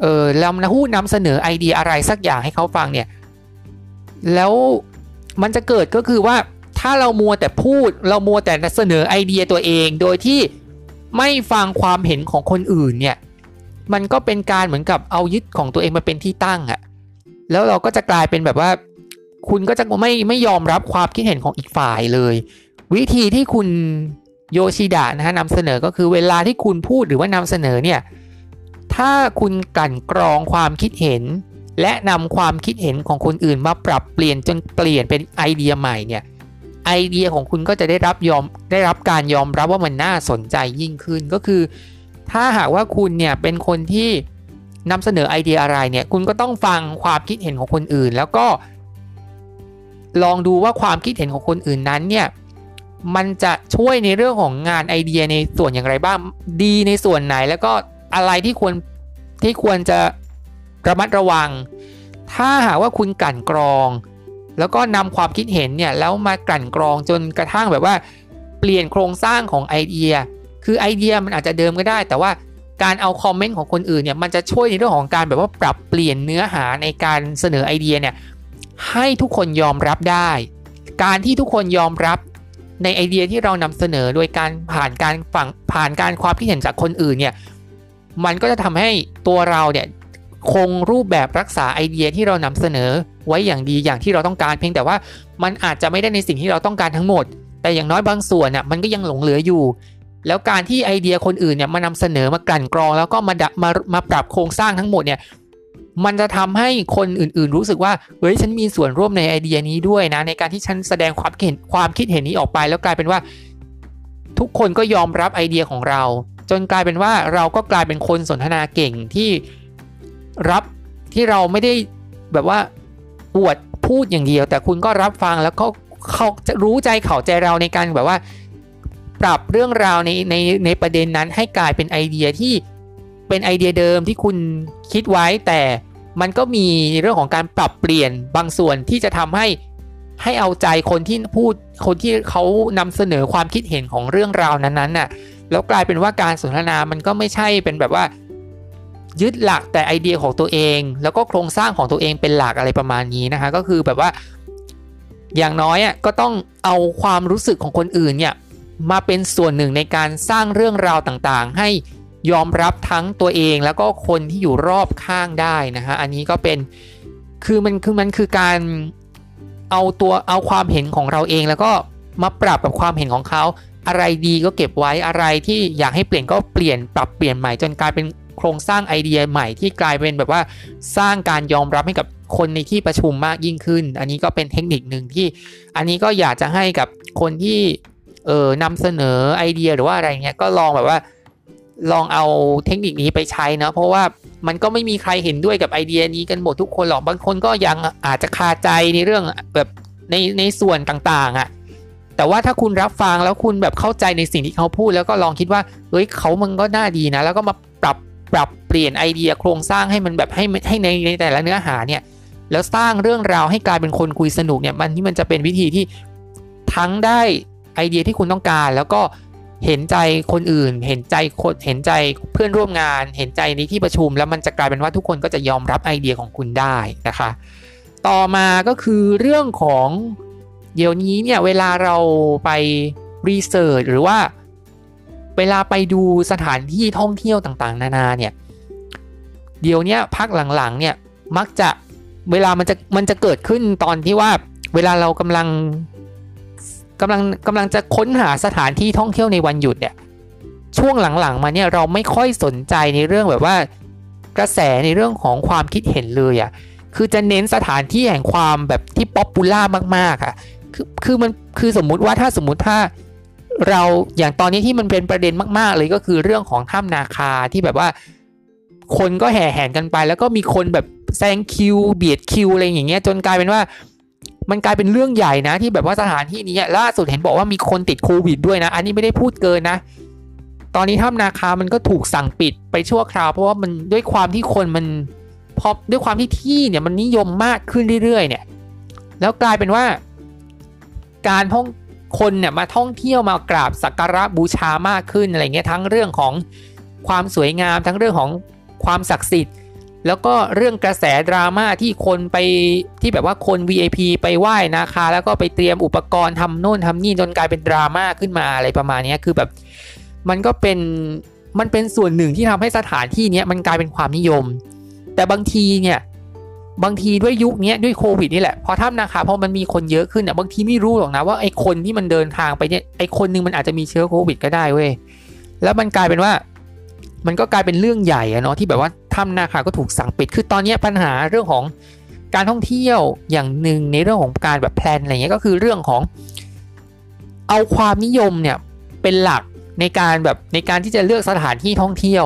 เออเราพูดนำเสนอไอเดียอะไรสักอย่างให้เขาฟังเนี่ยแล้วมันจะเกิดก็คือว่าถ้าเรามัวแต่พูดเรามัวแต่เสนอไอเดียตัวเอง โดยที่ไม่ฟังความเห็นของคนอื่นเนี่ยมันก็เป็นการเหมือนกับเอายึดของตัวเองมาเป็นที่ตั้งอะแล้วเราก็จะกลายเป็นแบบว่า คุณก็จะไม่ไม่ยอมรับความคิดเห็นของอีกฝ่ายเลย วิธีที่คุณโยชิดะนะฮะนำเสนอก็คือเวลาที่คุณพูดหรือว่านำเสนอเนี่ย ถ้าคุณกลั่นกรองความคิดเห็น และนำความคิดเห็นของคนอื่นมาปรับเปลี่ยนจนเปลี่ยนเป็นไอเดียใหม่เนี่ยไอเดียของคุณก็จะได้รับยอมได้รับการยอมรับว่ามันน่าสนใจยิ่งขึ้นก็คือ ถ้าหากว่าคุณเนี่ยเป็นคนที่นำเสนอไอเดียอะไรเนี่ยคุณก็ต้องฟังความคิดเห็นของคนอื่น แล้วก็ ลองดูว่าความคิดเห็นของคนอื่นนั้นเนี่ยมันจะช่วยในเรื่องของงานไอเดียในส่วนอย่างไรบ้างดีในส่วนไหนแล้วก็ อะไรที่ควรที่ควรจะระมัดระวัง ถ้าหากว่าคุณกลั่นกรอง แล้วก็นำความคิดเห็นเนี่ยแล้วมากลั่นกรองจนกระทั่งแบบว่า เปลี่ยนโครงสร้างของไอเดีย คือไอเดียมันอาจจะเดิมก็ได้ แต่ว่าการเอาคอมเมนต์ของคนอื่นเนี่ยมันจะช่วยในเรื่องของการแบบว่าปรับเปลี่ยนเนื้อหาในการเสนอไอเดียเนี่ยให้ทุกคนยอมรับได้ การที่ทุกคนยอมรับในไอเดียที่เรานำเสนอโดยการผ่านการฝังผ่านการความคิดเห็นจากคนอื่นเนี่ย มันก็จะทำให้ตัวเราเนี่ยคงรูปแบบรักษาไอเดียที่เรานำเสนอไว้อย่างดีอย่างที่เราต้องการเพียงแต่ว่ามันอาจจะไม่ได้ในสิ่งที่เราต้องการทั้งหมด แต่อย่างน้อยบางส่วนน่ะมันก็ยังหลงเหลืออยู่ แล้วการที่ไอเดียคนอื่นเนี่ยมานำเสนอมากลั่นกรอง แล้วก็มาดัมามาปรับโครงสร้างทั้งหมดเนี่ยมันจะทำให้คนอื่นๆ รู้สึกว่าเฮ้ยฉันมีส่วนร่วมในไอเดียนี้ด้วยนะ ในการที่ฉันแสดงความเห็นความคิดเห็นนี้ออกไป แล้วกลายเป็นว่า ทุกคนก็ยอมรับไอเดียของเรา จนกลายเป็นว่าเราก็กลายเป็นคนสนทนาเก่งที่รับที่เราไม่ได้แบบว่าอวดพูดอย่างเดียว แต่คุณก็รับฟังแล้วก็เขาจะรู้ใจเขาใจเราในการแบบว่า ปรับเรื่องราวในในในประเด็นนั้นให้กลายเป็นไอเดียที่เป็นไอเดียเดิมที่คุณคิดไว้ แต่มันก็มีเรื่องของการปรับเปลี่ยนบางส่วนที่จะทำให้ให้เอาใจคนที่พูดคนที่เขานำเสนอความคิดเห็นของเรื่องราวนั้นๆน่ะ แล้วกลายเป็นว่าการสนทนามันก็ไม่ใช่เป็นแบบว่า ยึดหลักแต่ไอเดียของตัวเอง แล้วก็โครงสร้างของตัวเองเป็นหลักอะไรประมาณนี้นะคะ ก็คือแบบว่า อย่างน้อยอะก็ต้องเอาความรู้สึกของคนอื่นเนี่ยมาเป็นส่วนหนึ่งในการสร้างเรื่องราวต่างๆ ให้ยอมรับทั้งตัวเองแล้วก็คนที่อยู่รอบข้างได้นะฮะอันนี้ก็เป็นคือมันคือมันคือการเอาตัวเอาความเห็นของเราเองแล้วก็มาปรับกับความเห็นของเขา อะไรดีก็เก็บไว้อะไรที่อยากให้เปลี่ยนก็เปลี่ยนปรับเปลี่ยนใหม่จนกลายเป็นโครงสร้างไอเดียใหม่ที่กลายเป็นแบบว่าสร้างการยอมรับให้กับคนในที่ประชุมมากยิ่งขึ้น อันนี้ก็เป็นเทคนิคหนึ่งที่ อันนี้ก็อยากจะให้กับคนที่เออนำเสนอไอเดียหรือว่าอะไรเงี้ยก็ลองแบบว่าลองเอาเทคนิคนี้ไปใช้นะเพราะว่ามันก็ไม่มีใครเห็นด้วยกับไอเดียนี้กันหมดทุกคนหรอกบางคนก็ยังอาจจะคาใจในเรื่องแบบในในส่วนต่างๆอะ่ะ แต่ว่าถ้าคุณรับฟังแล้วคุณแบบเข้าใจในสิ่งที่เขาพูด แล้วก็ลองคิดว่าเฮ้ยเขามันก็น่าดีนะ แล้วก็มาปรับปรับเปลี่ยนไอเดียโครงสร้างให้มันแบบให้ให้ในในแต่ละเนื้อหาเนี่ยแล้วสร้างเรื่องราวให้กลายเป็นคนคุยสนุกเนี่ยมันที่มันจะเป็นวิธีที่ทั้งได้ไอเดียที่คุณต้องการ แล้วก็เห็นใจคนอื่น เห็นใจคนเห็นใจเพื่อนร่วมงาน เห็นใจในที่ประชุม แล้วมันจะกลายเป็นว่าทุกคนก็จะยอมรับไอเดียของคุณได้นะคะ ต่อมาก็คือเรื่องของ เดี๋ยวนี้เนี่ยเวลาเราไปรีเสิร์ชหรือว่า เวลาไปดูสถานที่ท่องเที่ยวต่างๆ นานาเนี่ยเดี๋ยวนี้พักหลังๆเนี่ยมักจะเวลามันจะมันจะเกิดขึ้นตอนที่ว่าเวลาเรากำลังกำลังกำลังจะค้นหาสถานที่ท่องเที่ยวในวันหยุดเนี่ยช่วงหลังๆมาเนี่ยเราไม่ค่อยสนใจในเรื่องแบบว่า กระแสในเรื่องของความคิดเห็นเลยอะ่ะคือจะเน้นสถานที่แห่งความแบบที่ป๊อปปูล่ามากๆอะ่ะ คือคือมันคือสมมุติว่าถ้าสมมุติถ้าเราอย่างตอนนี้ที่มันเป็นประเด็นมาก ๆ เลยก็คือเรื่องของถ้ำนาคาที่แบบว่า คนก็แห่แหนกันไป แล้วก็มีคนแบบแซงคิวเบียดคิวอะไรอย่างเงี้ยจนกลายเป็นว่า มันกลายเป็นเรื่องใหญ่นะ ที่แบบว่าสถานที่นี้ล่าสุดเห็นบอกว่ามีคนติดโควิดด้วยนะ อันนี้ไม่ได้พูดเกินนะ ตอนนี้ถ้ำนาคามันก็ถูกสั่งปิดไปชั่วคราว เพราะว่ามันด้วยความที่คนมันพอด้วยความที่ที่เนี่ยมันนิยมมากขึ้นเรื่อยๆ เนี่ย แล้วกลายเป็นว่า การท่องคนเนี่ยมาท่องเที่ยวมากราบสักการะบูชามากขึ้นอะไรเงี้ยทั้งเรื่องของความสวยงามทั้งเรื่องของความศักดิ์สิทธิ์ แล้วก็เรื่องกระแสดราม่าที่คนไปที่แบบว่าคน VIP ไปไหว้นาคาแล้วก็ไปเตรียมอุปกรณ์ทำโน่นทำนี่จนกลายเป็นดราม่าขึ้นมาอะไรประมาณนี้คือแบบมันก็เป็นมันเป็นส่วนหนึ่งที่ทำให้สถานที่นี้มันกลายเป็นความนิยม แต่บางทีเนี่ย บางทีด้วยยุคนี้ด้วยโควิดนี่แหละพอถ้ำนาคาพอมันมีคนเยอะขึ้นอะบางทีไม่รู้หรอกนะว่าไอ้คนที่มันเดินทางไปเนี่ยไอ้คนนึงมันอาจจะมีเชื้อโควิดก็ได้เว้ยแล้วมันกลายเป็นว่า มันก็กลายเป็นเรื่องใหญ่อะเนาะที่แบบว่าถ้ำนาคาก็ถูกสั่งปิดคือตอนนี้ปัญหาเรื่องของการท่องเที่ยวอย่างหนึ่งในเรื่องของการแบบแพลนอะไรเงี้ยก็คือเรื่องของ เอาความนิยมเนี่ยเป็นหลักในการแบบในการที่จะเลือกสถานที่ท่องเที่ยว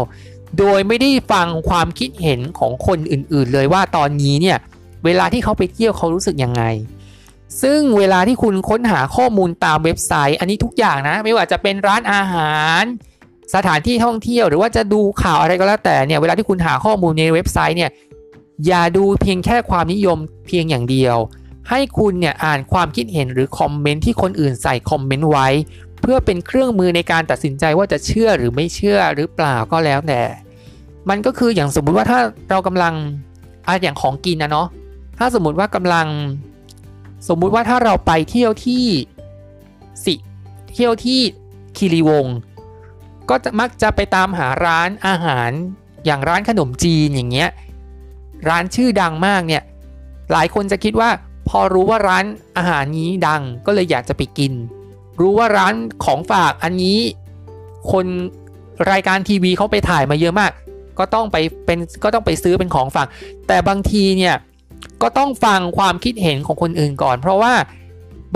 โดยไม่ได้ฟังความคิดเห็นของคนอื่นๆ เลยว่าตอนนี้เนี่ยเวลาที่เขาไปเที่ยวเขารู้สึกยังไง ซึ่งเวลาที่คุณค้นหาข้อมูลตามเว็บไซต์ อันนี้ทุกอย่างนะ ไม่ว่าจะเป็นร้านอาหาร สถานที่ท่องเที่ยวหรือว่าจะดูข่าวอะไรก็แล้วแต่เนี่ยเวลาที่คุณหาข้อมูลในเว็บไซต์เนี่ยอย่าดูเพียงแค่ความนิยมเพียงอย่างเดียว ให้คุณเนี่ยอ่านความคิดเห็นหรือคอมเมนต์ที่คนอื่นใส่คอมเมนต์ไว้ เพื่อเป็นเครื่องมือในการตัดสินใจว่าจะเชื่อหรือไม่เชื่อหรือเปล่าก็แล้วแต่ มันก็คืออย่างสมมุติว่าถ้าเรากำลังอะอย่างของกินนะเนาะถ้าสมมุติว่ากำลัง สมมุติว่าถ้าเราไปเที่ยวที่สิเที่ยวที่คีรีวง ก็จะมักจะไปตามหาร้านอาหารอย่างร้านขนมจีนอย่างเงี้ยร้านชื่อดังมากเนี่ยหลายคนจะคิดว่าพอรู้ว่าร้านอาหารนี้ดังก็เลยอยากจะไปกิน รู้ว่าร้านของฝากอันนี้ คนรายการทีวีเขาไปถ่ายมาเยอะมาก ก็ต้องไปเป็นก็ต้องไปซื้อเป็นของฝาก แต่บางทีเนี่ยก็ต้องฟังความคิดเห็นของคนอื่นก่อน เพราะว่า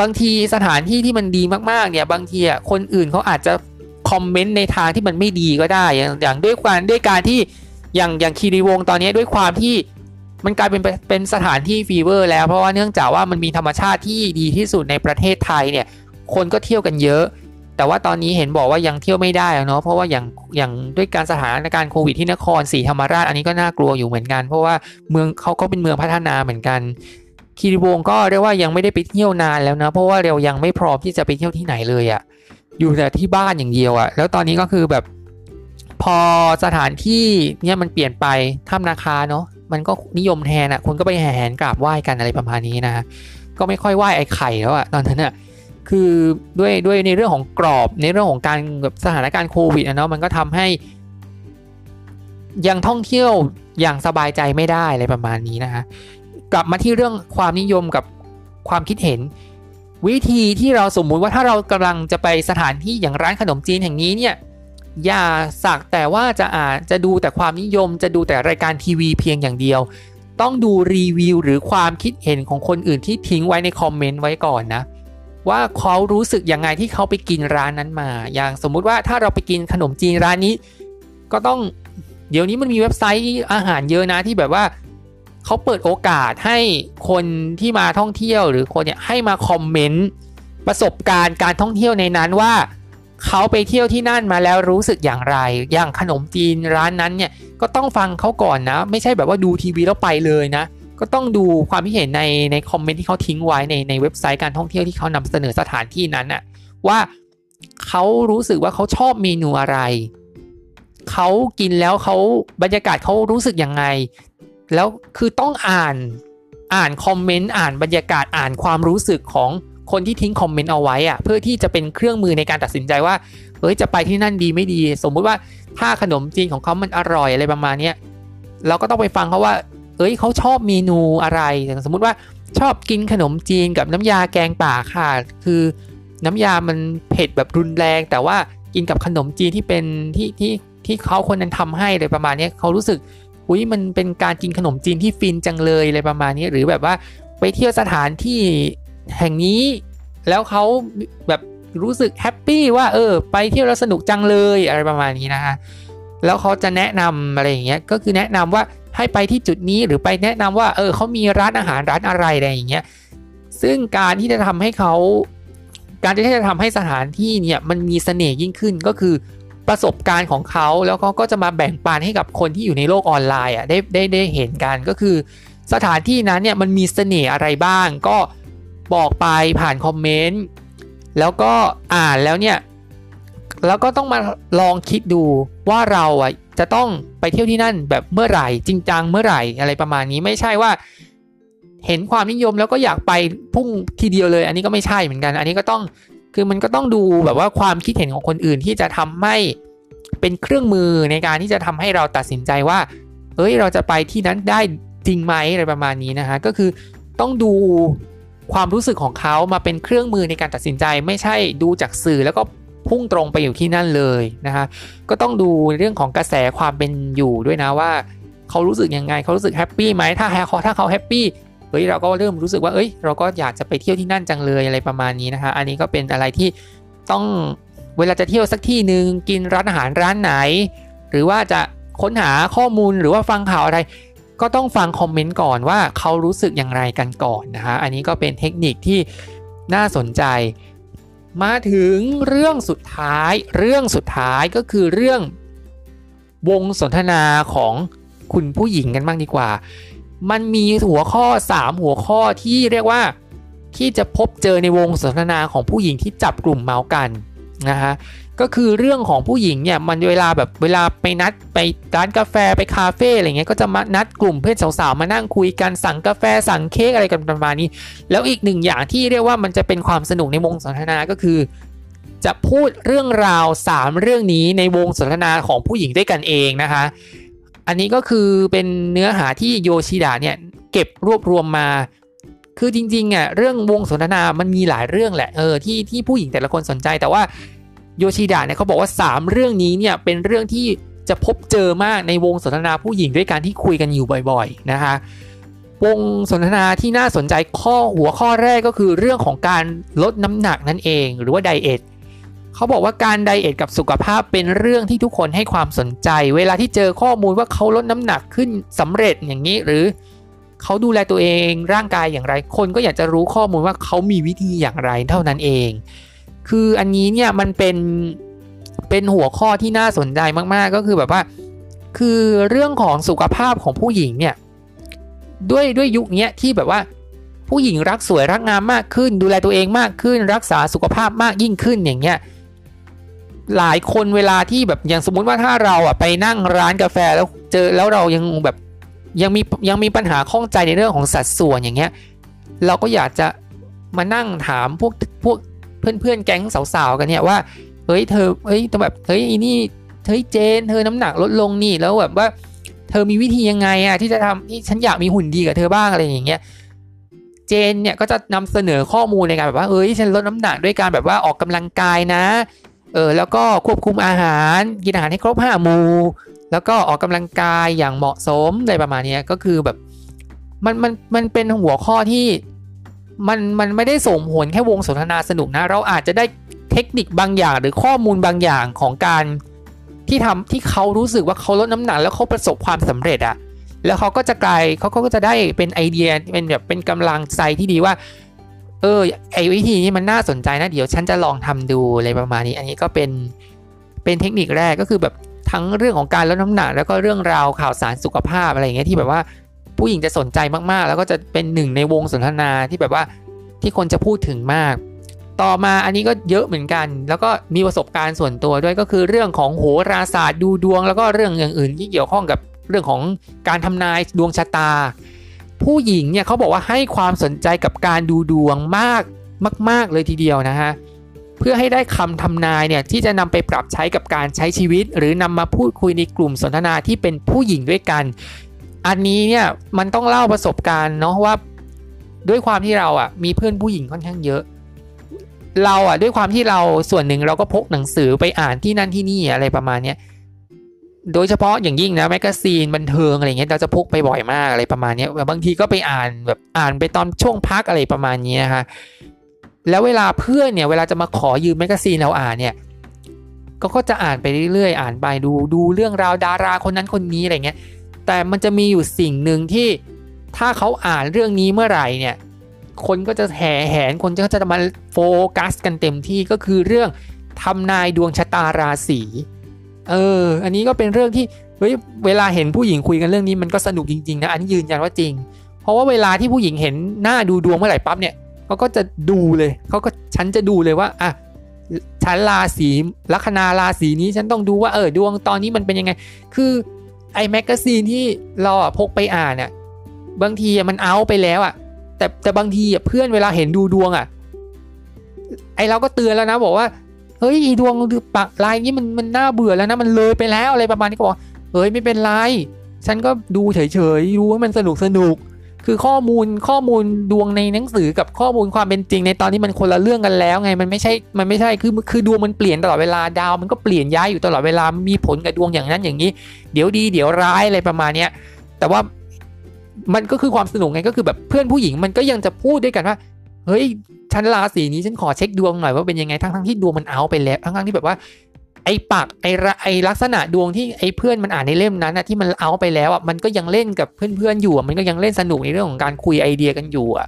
บางทีสถานที่ที่มันดีมากๆเนี่ยบางทีอะคนอื่นเขาอาจจะคอมเมนต์ในทางที่มันไม่ดีก็ได้ อย่างอย่างด้วยการด้วยการที่อย่างอย่างคีรีวงตอนนี้ด้วยความที่มันกลายเป็นเป็นสถานที่ฟีเวอร์แล้วเพราะว่าเนื่องจากว่ามันมีธรรมชาติที่ดีที่สุดในประเทศไทยเนี่ย คนก็เที่ยวกันเยอะ แต่ว่าตอนนี้เห็นบอกว่ายังเที่ยวไม่ได้เนาะเพราะว่าอย่างอย่างด้วยการสถานการณ์โควิดที่นครศรีธรรมราชอันนี้ก็น่ากลัวอยู่เหมือนกัน เพราะว่าเมืองเขาก็เป็นเมืองพัฒนาเหมือนกันคีรีวงก็เรียกว่ายังไม่ได้ไปเที่ยวนานแล้วนะ เพราะว่าเรายังไม่พร้อมที่จะไปเที่ยวที่ไหนเลยอะ่ะอยู่แต่ที่บ้านอย่างเดียวอะ่ะ แล้วตอนนี้ก็คือแบบพอสถานที่เนี่ยมันเปลี่ยนไปถ้ำนาคาเนาะมันก็นิยมแทนอะ่ะคนก็ไปแห่แหนกราบไหว้กันอะไรประมาณนี้นะก็ไม่ค่อยไหว้ไอ้ไข่แล้วอะ่ะตอนนั้นอะ่ะ คือด้วยด้วยในเรื่องของกรอบในเรื่องของการแบบสถานการณ์โควิดนะเนาะมันก็ทำให้ ยังท่องเที่ยวอย่างสบายใจไม่ได้อะไรประมาณนี้นะคะกลับมาที่เรื่องความนิยมกับความคิดเห็น วิธีที่เราสมมุติว่าถ้าเรากำลังจะไปสถานที่อย่างร้านขนมจีนแห่งนี้เนี่ยอย่าสักแต่ว่าจะอ่านจะดูแต่ความนิยม จะดูแต่รายการทีวีเพียงอย่างเดียว ต้องดูรีวิวหรือความคิดเห็นของคนอื่นที่ทิ้งไว้ในคอมเมนต์ไว้ก่อนนะ ว่าเขารู้สึกยังไงที่เขาไปกินร้านนั้นมา อย่างสมมุติว่าถ้าเราไปกินขนมจีนร้านนี้ ก็ต้องเดี๋ยวนี้มันมีเว็บไซต์อาหารเยอะนะที่แบบว่าเขาเปิดโอกาสให้คนที่มาท่องเที่ยวหรือคนเนี่ยให้มาคอมเมนต์ประสบการณ์การท่องเที่ยวในนั้นว่าเขาไปเที่ยวที่นั่นมาแล้วรู้สึกอย่างไร อย่างขนมจีนร้านนั้นเนี่ยก็ต้องฟังเขาก่อนนะ ไม่ใช่แบบว่าดูทีวีแล้วไปเลยนะ ก็ต้องดูความคิดเห็นในในคอมเมนต์ที่เขาทิ้งไว้ในในเว็บไซต์การท่องเที่ยวที่เขานำเสนอสถานที่นั้นน่ะว่าเขารู้สึกว่าเขาชอบเมนูอะไร เขากินแล้วเขาบรรยากาศเขารู้สึกยังไง แล้วคือต้องอ่านอ่านคอมเมนต์อ่านบรรยากาศอ่านความรู้สึกของคนที่ทิ้งคอมเมนต์เอาไว้อะเพื่อที่จะเป็นเครื่องมือในการตัดสินใจว่าเฮ้ยจะไปที่นั่นดีไม่ดี สมมุติว่าถ้าขนมจีนของเขามันอร่อยอะไรประมาณนี้เราก็ต้องไปฟังเขาว่า เอ้ยเขาชอบเมนูอะไร สมมุติว่าชอบกินขนมจีนกับน้ำยาแกงป่าค่ะ คือน้ำยามันเผ็ดแบบรุนแรง แต่ว่ากินกับขนมจีนที่เป็นที่ที่ที่เขาคนนั้นทำให้เลยประมาณนี้เขารู้สึกอุ้ยมันเป็นการกินขนมจีนที่ฟินจังเลยอะไรประมาณนี้ หรือแบบว่าไปเที่ยวสถานที่แห่งนี้ แล้วเขาแบบรู้สึกแฮปปี้ว่าเออไปเที่ยวแล้วสนุกจังเลยอะไรประมาณนี้นะฮะแล้วเขาจะแนะนำอะไรอย่างเงี้ยก็คือแนะนำว่า ให้ไปที่จุดนี้หรือไปแนะนำว่าเออเขามีร้านอาหารร้านอะไรอะไรอย่างเงี้ยซึ่งการที่จะทำให้เขาการที่จะทำให้สถานที่เนี่ยมันมีเสน่ห์ยิ่งขึ้นก็คือประสบการณ์ของเขาแล้วเขาก็จะมาแบ่งปันให้กับคนที่อยู่ในโลกออนไลน์อะได้ได้ได้เห็นกันก็คือ สถานที่นั้นเนี่ยมันมีเสน่ห์อะไรบ้าง ก็บอกไปผ่านคอมเมนต์แล้วก็อ่านแล้วเนี่ยแล้วก็ต้องมาลองคิดดูว่าเราอะ จะต้องไปเที่ยวที่นั่นแบบเมื่อไหร่จริงจังเมื่อไหร่อะไรประมาณนี้ไม่ใช่ว่า เห็นความนิยมแล้วก็อยากไปพุ่งทีเดียวเลย อันนี้ก็ไม่ใช่เหมือนกัน อันนี้ก็ต้องคือมันก็ต้องดูแบบว่าความคิดเห็นของคนอื่นที่จะทำให้เป็นเครื่องมือในการที่จะทำให้เราตัดสินใจว่า เอ้ยเราจะไปที่นั้นได้จริงไหมอะไรประมาณนี้นะฮะก็คือต้องดูความรู้สึกของเขามาเป็นเครื่องมือในการตัดสินใจ ไม่ใช่ดูจากสื่อแล้วก็ พุ่งตรงไปอยู่ที่นั่นเลยนะคะก็ต้องดูเรื่องของกระแสความเป็นอยู่ด้วยนะว่าเขารู้สึกยังไงเขารู้สึก happy ไหมถ้าเขาถ้าเขา happy เฮ้ยเราก็เริ่มรู้สึกว่าเอ้ยเราก็อยากจะไปเที่ยวที่นั่นจังเลยอะไรประมาณนี้นะคะอันนี้ก็เป็นอะไรที่ต้องเวลาจะเที่ยวสักที่หนึ่งกินร้านอาหารร้านไหน หรือว่าจะค้นหาข้อมูลหรือว่าฟังข่าวอะไร ก็ต้องฟัง comment ก่อนว่าเขารู้สึกอย่างไรกันก่อนนะคะอันนี้ก็เป็นเทคนิคที่น่าสนใจ มาถึงเรื่องสุดท้าย เรื่องสุดท้ายก็คือเรื่องวงสนทนาของคุณผู้หญิงกันบ้างดีกว่า มันมีหัวข้อ 3 หัวข้อที่เรียกว่าที่จะพบเจอในวงสนทนาของผู้หญิงที่จับกลุ่มเมาส์กันนะฮะ ก็คือเรื่องของผู้หญิงเนี่ยมันเวลาแบบเวลาไปนัดไปร้านกาแฟไปคาเฟ่อะไรเงี้ยก็จะมานัดกลุ่มเพื่อนสาวๆมานั่งคุยกันสั่งกาแฟสั่งเค้กอะไรกันประมาณนี้ แล้วอีกหนึ่งอย่างที่เรียกว่ามันจะเป็นความสนุกในวงสนทนาก็คือ จะพูดเรื่องราว 3 เรื่องนี้ในวงสนทนาของผู้หญิงด้วยกันเองนะคะ อันนี้ก็คือเป็นเนื้อหาที่โยชิดะเนี่ยเก็บรวบรวมมาคือจริงๆอะเรื่องวงสนทนามันมีหลายเรื่องแหละเออที่ที่ผู้หญิงแต่ละคนสนใจแต่ว่า โยชิดะเนี่ยเขาบอกว่า 3 เรื่องนี้เนี่ยเป็นเรื่องที่จะพบเจอมากในวงสนทนาผู้หญิงด้วยการที่คุยกันอยู่บ่อยๆนะคะวงสนทนาที่น่าสนใจข้อหัวข้อแรกก็คือเรื่องของการลดน้ำหนักนั่นเอง หรือว่าไดเอทเขาบอกว่าการไดเอทกับสุขภาพเป็นเรื่องที่ทุกคนให้ความสนใจ เวลาที่เจอข้อมูลว่าเขาลดน้ำหนักขึ้นสำเร็จอย่างนี้หรือเขาดูแลตัวเองร่างกายอย่างไร คนก็อยากจะรู้ข้อมูลว่าเขามีวิธีอย่างไรเท่านั้นเอง คืออันนี้เนี่ยมันเป็นเป็นหัวข้อที่น่าสนใจมากๆ ก็คือแบบว่า คือเรื่องของสุขภาพของผู้หญิงเนี่ยด้วยด้วยยุคนี้ที่แบบว่า ผู้หญิงรักสวยรักงามมากขึ้น ดูแลตัวเองมากขึ้น รักษาสุขภาพมากยิ่งขึ้นอย่างเงี้ยหลายคนเวลาที่แบบอย่างสมมุติว่าถ้าเราอะไปนั่งร้านกาแฟแล้วเจอแล้วเรายังแบบยังมียังมีปัญหาข้องใจในเรื่องของสัดส่วนอย่างเงี้ย เราก็อยากจะมานั่งถามพวกพวก เพื่อนเพื่อนแก๊งสาวๆกันเนี่ยว่าเฮ้ยเธอเฮ้ยแบบเฮ้ยนี่เฮ้ยเจน เธอน้ำหนักลดลงนี่แล้วแบบว่า เธอมีวิธียังไงอะที่จะทำที่ฉันอยากมีหุ่นดีกับเธอบ้างอะไรอย่างเงี้ยเจนเนี่ยก็จะนำเสนอข้อมูลในการแบบว่าเอ้ยฉันลดน้ำหนักด้วยการแบบว่าออกกำลังกายนะ เออแล้วก็ควบคุมอาหารกินอาหารให้ครบห้าหมู่แล้วก็ออกกำลังกายอย่างเหมาะสมอะไรประมาณนี้ก็คือแบบมันมันมันเป็นหัวข้อที่ มันมันไม่ได้ส่งผลแค่วงสนทนาสนุกนะ เราอาจจะได้เทคนิคบางอย่างหรือข้อมูลบางอย่างของการที่ทำที่เขารู้สึกว่าเขาลดน้ำหนักแล้วเขาประสบความสำเร็จอะแล้วเขาก็จะกลายเขาก็จะได้เป็นไอเดียเป็นแบบเป็นกำลังใจที่ดีว่า เออไอวิธีนี้มันน่าสนใจนะเดี๋ยวฉันจะลองทำดูอะไรประมาณนี้ อันนี้ก็เป็นเป็นเทคนิคแรกก็คือแบบทั้งเรื่องของการลดน้ำหนัก แล้วก็เรื่องราวข่าวสารสุขภาพอะไรอย่างเงี้ยที่แบบว่า ผู้หญิงจะสนใจมากๆ แล้วก็จะเป็นหนึ่งในวงสนทนาที่แบบว่าที่คนจะพูดถึงมาก ต่อมาอันนี้ก็เยอะเหมือนกัน แล้วก็มีประสบการณ์ส่วนตัวด้วยก็คือเรื่องของโหราศาสตร์ดูดวง แล้วก็เรื่องอย่างอื่นที่เกี่ยวข้องกับเรื่องของการทำนายดวงชะตา ผู้หญิงเนี่ยเขาบอกว่าให้ความสนใจกับการดูดวงมากมาก ๆ เลยทีเดียวนะฮะเพื่อให้ได้คำทำนายเนี่ยที่จะนำไปปรับใช้กับการใช้ชีวิต หรือนำมาพูดคุยในกลุ่มสนทนาที่เป็นผู้หญิงด้วยกัน อันนี้เนี่ยมันต้องเล่าประสบการณ์เนาะว่าด้วยความที่เราอะมีเพื่อนผู้หญิงค่อนข้างเยอะ เราอะด้วยความที่เราส่วนหนึ่งเราก็พกหนังสือไปอ่านที่นั่นที่นี่อะไรประมาณเนี้ยโดยเฉพาะอย่างยิ่งนะ magazine บันเทิงอะไรเงี้ยเราจะพกไปบ่อยมากอะไรประมาณนี้บางทีก็ไปอ่านแบบอ่านไปตอนช่วงพักอะไรประมาณนี้นะคะแล้วเวลาเพื่อนเนี่ยเวลาจะมาขอยืม magazine เราอ่านเนี่ยก็ก็จะอ่านไปเรื่อยๆ อ่านไปดูดูเรื่องราวดาราคนนั้นคนนี้อะไรเงี้ย แต่มันจะมีอยู่สิ่งหนึ่งที่ถ้าเขาอ่านเรื่องนี้เมื่อไหร่เนี่ย คนก็จะแห่แหนคนก็จะมาโฟกัสกันเต็มที่ก็คือเรื่องทำนายดวงชะตาราศีเออ อันนี้ก็เป็นเรื่องที่เฮ้ยเวลาเห็นผู้หญิงคุยกันเรื่องนี้มันก็สนุกจริงๆนะอันนี้ยืนยันว่าจริง เพราะว่าเวลาที่ผู้หญิงเห็นหน้าดูดวงเมื่อไหร่ปั๊บเนี่ยเขาก็จะดูเลยเขาก็ฉันจะดูเลยว่าอะฉันราศีลัคนาราศีนี้ฉันต้องดูว่าเออดวงตอนนี้มันเป็นยังไง คือ ไอ้ magazine ที่เราอะพกไปอ่านเนี่ยบางทีมันเอาไปแล้วอะ แต่แต่บางทีเพื่อนเวลาเห็นดูดวงอะ ไอเราก็เตือนแล้วนะบอกว่าเฮ้ยดวงรายปักษ์นี้มันมันน่าเบื่อแล้วนะมันเลยไปแล้วอะไรประมาณนี้ก็บอกเฮ้ยไม่เป็นไรฉันก็ดูเฉยๆดูว่ามันสนุกสนุก คือข้อมูลข้อมูลดวงในหนังสือกับข้อมูลความเป็นจริงในตอนนี้มันคนละเรื่องกันแล้วไงมันไม่ใช่มันไม่ใช่คือคือดวงมันเปลี่ยนตลอดเวลาดาว มันก็เปลี่ยนย้ายอยู่ตลอดเวลามีผลกับดวงอย่างนั้นอย่างนี้ เดี๋ยวดีเดี๋ยวร้ายอะไรประมาณเนี้ยแต่ว่ามันก็คือความสนุกไงก็คือแบบเพื่อนผู้หญิงมันก็ยังจะพูดด้วยกันว่าเฮ้ยฉันราศีนี้ฉันขอเช็คดวงหน่อยว่าเป็นยังไงทั้งทั้งที่ดวงมันเอาไปแล้วทั้งทั้งที่แบบว่า ไอ้ปากไอ้ไอ้ลักษณะดวงที่ไอ้เพื่อนมันอ่านในเล่มนั้นนะที่มันเอาไปแล้วอะมันก็ยังเล่นกับเพื่อนๆอยู่มันก็ยังเล่นสนุกในเรื่องของการคุยไอเดียกันอยู่อะ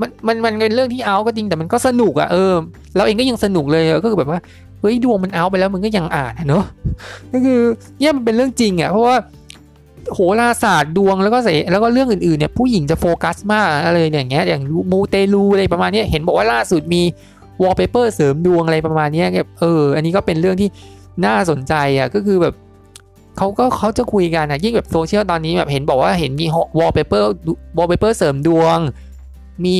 มันมันมันเป็นเรื่องที่เอาก็จริงแต่มันก็สนุกอะเออเราเองก็ยังสนุกเลยก็คือแบบว่าเฮ้ยดวงมันเอาไปแล้วมันก็ยังอ่านเนาะก็คือเนี่ยมันเป็นเรื่องจริงอะเพราะว่าโหราศาสตร์ดวงแล้วก็เสแล้วก็เรื่องอื่นๆเนี่ยผู้หญิงจะโฟกัสมากอะไรอย่างเงี้ยอย่างมูเตลูอะไรประมาณนี้เห็นบอกว่าล่าสุดมี วอลเปเปอร์เสริมดวงอะไรประมาณนี้แบบเออ อันนี้ก็เป็นเรื่องที่น่าสนใจอะก็คือแบบเขาก็เขาจะคุยกันอะยิ่งแบบโซเชียลตอนนี้แบบเห็นบอกว่าเห็นมีวอลเปเปอร์วอลเปเปอร์เสริมดวง มี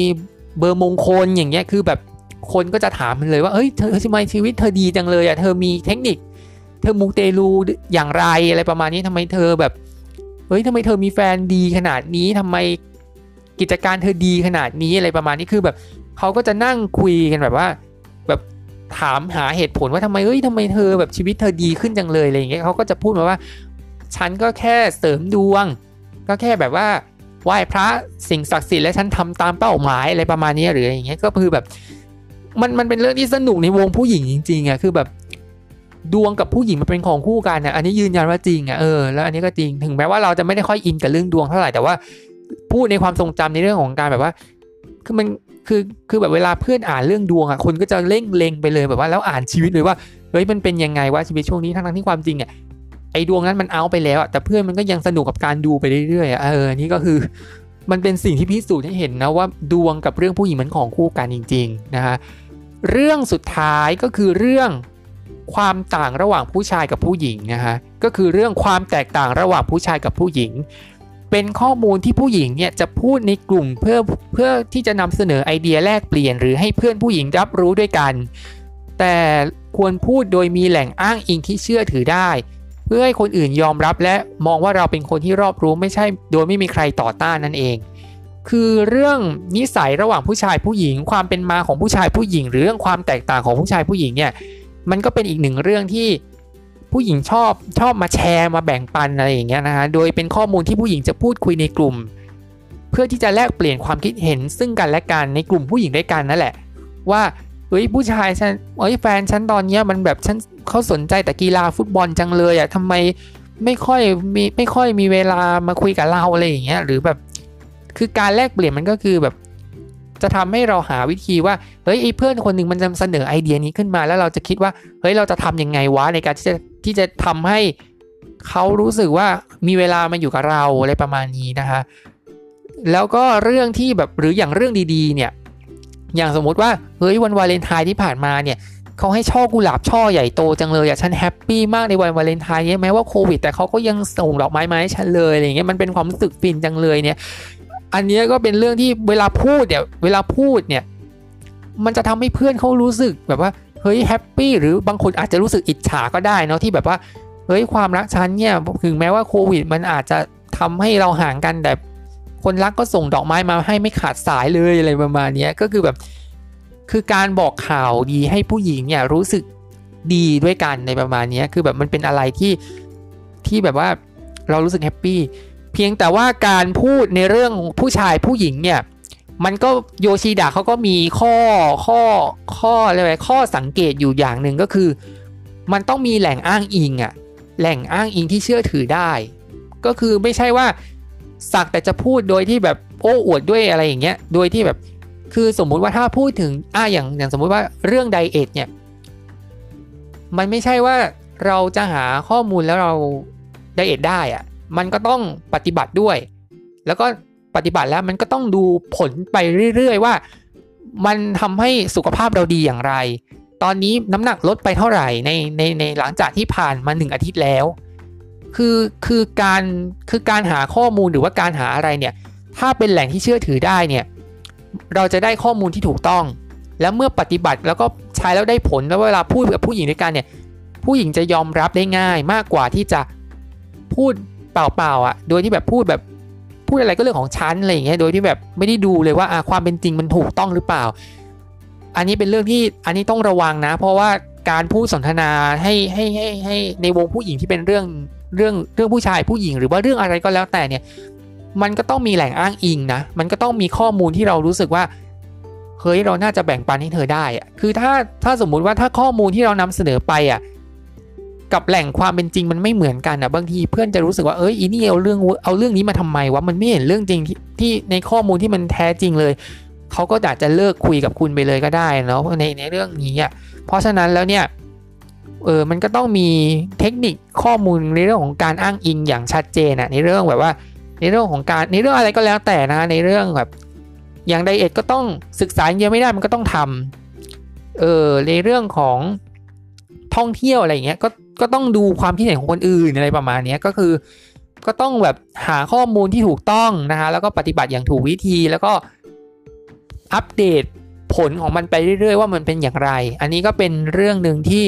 เบอร์มงคลอย่างเงี้ยคือแบบคนก็จะถามมันเลยว่าเฮ้ยเธอทำไมชีวิตเธอดีจังเลยอะเธอมีเทคนิค เธอมูเตลูอย่างไรอะไรประมาณนี้ทำไมเธอแบบเฮ้ยทำไมเธอมีแฟนดีขนาดนี้ทำไมกิจการเธอดีขนาดนี้อะไรประมาณนี้คือแบบ เขาก็จะนั่งคุยกันแบบว่า แบบถามหาเหตุผลว่าทำไมเอ้ยทำไมเธอแบบชีวิตเธอดีขึ้นจังเลยอะไรอย่างเงี้ยเขาก็จะพูดมาว่า ฉันก็แค่เสริมดวง ก็แค่แบบว่าไหว้พระสิ่งศักดิ์สิทธิ์และฉันทำตามเป้าหมายอะไรประมาณนี้หรืออย่างเงี้ยก็คือแบบมันมันเป็นเรื่องที่สนุกในวงผู้หญิงจริงๆอะคือแบบดวงกับผู้หญิงมันเป็นของคู่กันอะอันนี้ยืนยันว่าจริงอะเออแล้วอันนี้ก็จริงถึงแม้ว่าเราจะไม่ได้ค่อยอินกับเรื่องดวงเท่าไหร่แต่ว่าพูดในความทรงจำในเรื่องของการแบบว่า คือมัน คือคือแบบเวลาเพื่อนอ่านเรื่องดวงอะคนก็จะเล่งเลงไปเลยแบบว่าแล้วอ่านชีวิตเลยว่าเฮ้ยมันเป็นยังไงวะชีวิตช่วงนี้ทั้งที่ความจริงอะไอ้ดวงนั้นมันเอาไปแล้วอะแต่เพื่อนมันก็ยังสนุกกับการดูไปเรื่อยๆอะเออนี่ก็คือ มันเป็นสิ่งที่พิสูจน์ให้เห็นนะว่าดวงกับเรื่องผู้หญิงมันของคู่กันจริงๆนะฮะเรื่องสุดท้ายก็คือเรื่องความต่างระหว่างผู้ชายกับผู้หญิงนะฮะก็คือเรื่องความแตกต่างระหว่างผู้ชายกับผู้หญิง เป็นข้อมูลที่ผู้หญิงเนี่ยจะพูดในกลุ่มเพื่อเพื่อที่จะนำเสนอไอเดียแลกเปลี่ยน หรือให้เพื่อนผู้หญิงรับรู้ด้วยกัน แต่ควรพูดโดยมีแหล่งอ้างอิงที่เชื่อถือได้ เพื่อให้คนอื่นยอมรับและมองว่าเราเป็นคนที่รอบรู้ไม่ใช่ โดยไม่มีใครต่อต้านนั่นเอง คือเรื่องนิสัยระหว่างผู้ชายผู้หญิง ความเป็นมาของผู้ชายผู้หญิง หรือเรื่องความแตกต่างของผู้ชายผู้หญิงเนี่ยมันก็เป็นอีกหนึ่งเรื่องที่ ผู้หญิงชอบชอบมาแชร์มาแบ่งปันอะไรอย่างเงี้ยนะฮะโดยเป็นข้อมูลที่ผู้หญิงจะพูดคุยในกลุ่ม เพื่อที่จะแลกเปลี่ยนความคิดเห็นซึ่งกันและกันในกลุ่มผู้หญิงด้วยกันนั่นแหละ ว่าเฮ้ยผู้ชายฉันเฮ้ยแฟนฉันตอนเนี้ยมันแบบฉันเขาสนใจแต่กีฬาฟุตบอลจังเลยอะทำไมไม่ค่อยมีไม่ค่อยมีเวลามาคุยกับเราอะไรอย่างเงี้ยหรือแบบ คือการแลกเปลี่ยนมันก็คือแบบ จะทำให้เราหาวิธีว่าเฮ้ยไอ้เพื่อนคนหนึ่งมันจะเสนอไอเดียนี้ขึ้นมาแล้วเราจะคิดว่าเฮ้ยเราจะทํำยังไงวะในการที่จะ ที่จะทำให้เขารู้สึกว่ามีเวลามาอยู่กับเราอะไรประมาณนี้นะคะแล้วก็เรื่องที่แบบหรืออย่างเรื่องดีๆเนี่ยอย่างสมมติว่าเฮ้ยวันวาเลนไทน์ที่ผ่านมาเนี่ยเขาให้ช่อกุหลาบช่อใหญ่โตจังเลยอะฉัน happy มากในวันวาเลนไทน์เนี่ยแม้ว่าโควิด แต่เขาก็ยังส่งดอกไม้มาให้ฉันเลยอะไรเงี้ยมันเป็นความรู้สึกฟินจังเลยเนี่ยอันนี้ก็เป็นเรื่องที่เวลาพูดเนี่ยเวลาพูดเนี่ยมันจะทำให้เพื่อนเขารู้สึกแบบว่า เฮ้ย happy หรือบางคนอาจจะรู้สึกอิจฉาก็ได้เนาะที่แบบว่าเฮ้ยความรักฉันเนี่ยถึงแม้ว่าโควิด มันอาจจะทำให้เราห่างกันแต่คนรักก็ส่งดอกไม้มาให้ไม่ขาดสายเลยอะไรประมาณนี้ก็คือแบบคือการบอกข่าวดีให้ผู้หญิงเนี่ยรู้สึกดีด้วยกันในประมาณนี้คือแบบมันเป็นอะไรที่ที่แบบว่าเรารู้สึกแฮปปี้เพียงแต่ว่าการพูดในเรื่องผู้ชายผู้หญิงเนี่ย มันก็โยชิดะเขาก็มีข้อข้อข้ออะไรข้อสังเกตอยู่อย่างหนึ่งก็คือ มันต้องมีแหล่งอ้างอิงอะแหล่งอ้างอิงที่เชื่อถือได้ ก็คือไม่ใช่ว่าสักแต่จะพูดโดยที่แบบโอ้อวดด้วยอะไรอย่างเงี้ยโดยที่แบบคือสมมุติว่าถ้าพูดถึงอ่าอย่างอย่างสมมุติว่าเรื่องไดเอทเนี่ยมันไม่ใช่ว่าเราจะหาข้อมูลแล้วเราไดเอทได้อะมันก็ต้องปฏิบัติด้วย แล้วก็ ปฏิบัติแล้วมันก็ต้องดูผลไปเรื่อยๆ ว่า มันทำให้สุขภาพเราดีอย่างไร ตอนนี้น้ำหนักลดไปเท่าไหร่ในในในหลังจากที่ผ่านมาหนึ่งอาทิตย์แล้ว คือคือการคือการหาข้อมูลหรือว่าการหาอะไรเนี่ยถ้าเป็นแหล่งที่เชื่อถือได้เนี่ยเราจะได้ข้อมูลที่ถูกต้อง แล้วเมื่อปฏิบัติแล้วก็ใช้แล้วได้ผลแล้วเวลาพูดกับผู้หญิงด้วยกันเนี่ยผู้หญิงจะยอมรับได้ง่ายมากกว่าที่จะพูดเปล่าๆอะ โดยที่แบบพูดแบบ พูดอะไรก็เรื่องของฉันอะไรอย่างเงี้ยโดยที่แบบไม่ได้ดูเลยว่าความเป็นจริงมันถูกต้องหรือเปล่า อันนี้เป็นเรื่องที่อันนี้ต้องระวังนะ เพราะว่าการพูดสนทนาให้ให้ให้ให้ในวงผู้หญิงที่เป็นเรื่องเรื่องเรื่องผู้ชายผู้หญิง หรือว่าเรื่องอะไรก็แล้วแต่เนี่ยมันก็ต้องมีแหล่งอ้างอิงนะ มันก็ต้องมีข้อมูลที่เรารู้สึกว่า เฮ้ยเราน่าจะแบ่งปันให้เธอได้อะคือถ้าถ้าสมมุติว่าถ้าข้อมูลที่เรานำเสนอไปอะ กับแหล่งความเป็นจริงมันไม่เหมือนกันอะบางทีเพื่อนจะรู้สึกว่าเอ้ยอีนี่เอาเรื่องเอาเรื่องนี้มาทำไมวะมันไม่เห็นเรื่องจริงที่ในข้อมูลที่มันแท้จริงเลยเขาก็อาจจะเลิกคุยกับคุณไปเลยก็ได้เนาะในในเรื่องนี้อะเพราะฉะนั้นแล้วเนี่ยเออมันก็ต้องมีเทคนิคข้อมูลในเรื่องของการอ้างอิงอย่างชัดเจนอะในเรื่องแบบว่า ในเรื่องของการในเรื่องอะไรก็แล้วแต่นะในเรื่องแบบอย่างไดเอทก็ต้องศึกษาเยอะไม่ได้มันก็ต้องทำเออในเรื่องของท่องเที่ยวอะไรเงี้ยก็ ก็ต้องดูความคิดเห็นของคนอื่นอะไรประมาณนี้ก็คือ ก็ต้องแบบหาข้อมูลที่ถูกต้องนะฮะแล้วก็ปฏิบัติอย่างถูกวิธีแล้วก็อัปเดตผลของมันไปเรื่อยๆ ว่ามันเป็นอย่างไร อันนี้ก็เป็นเรื่องหนึ่งที่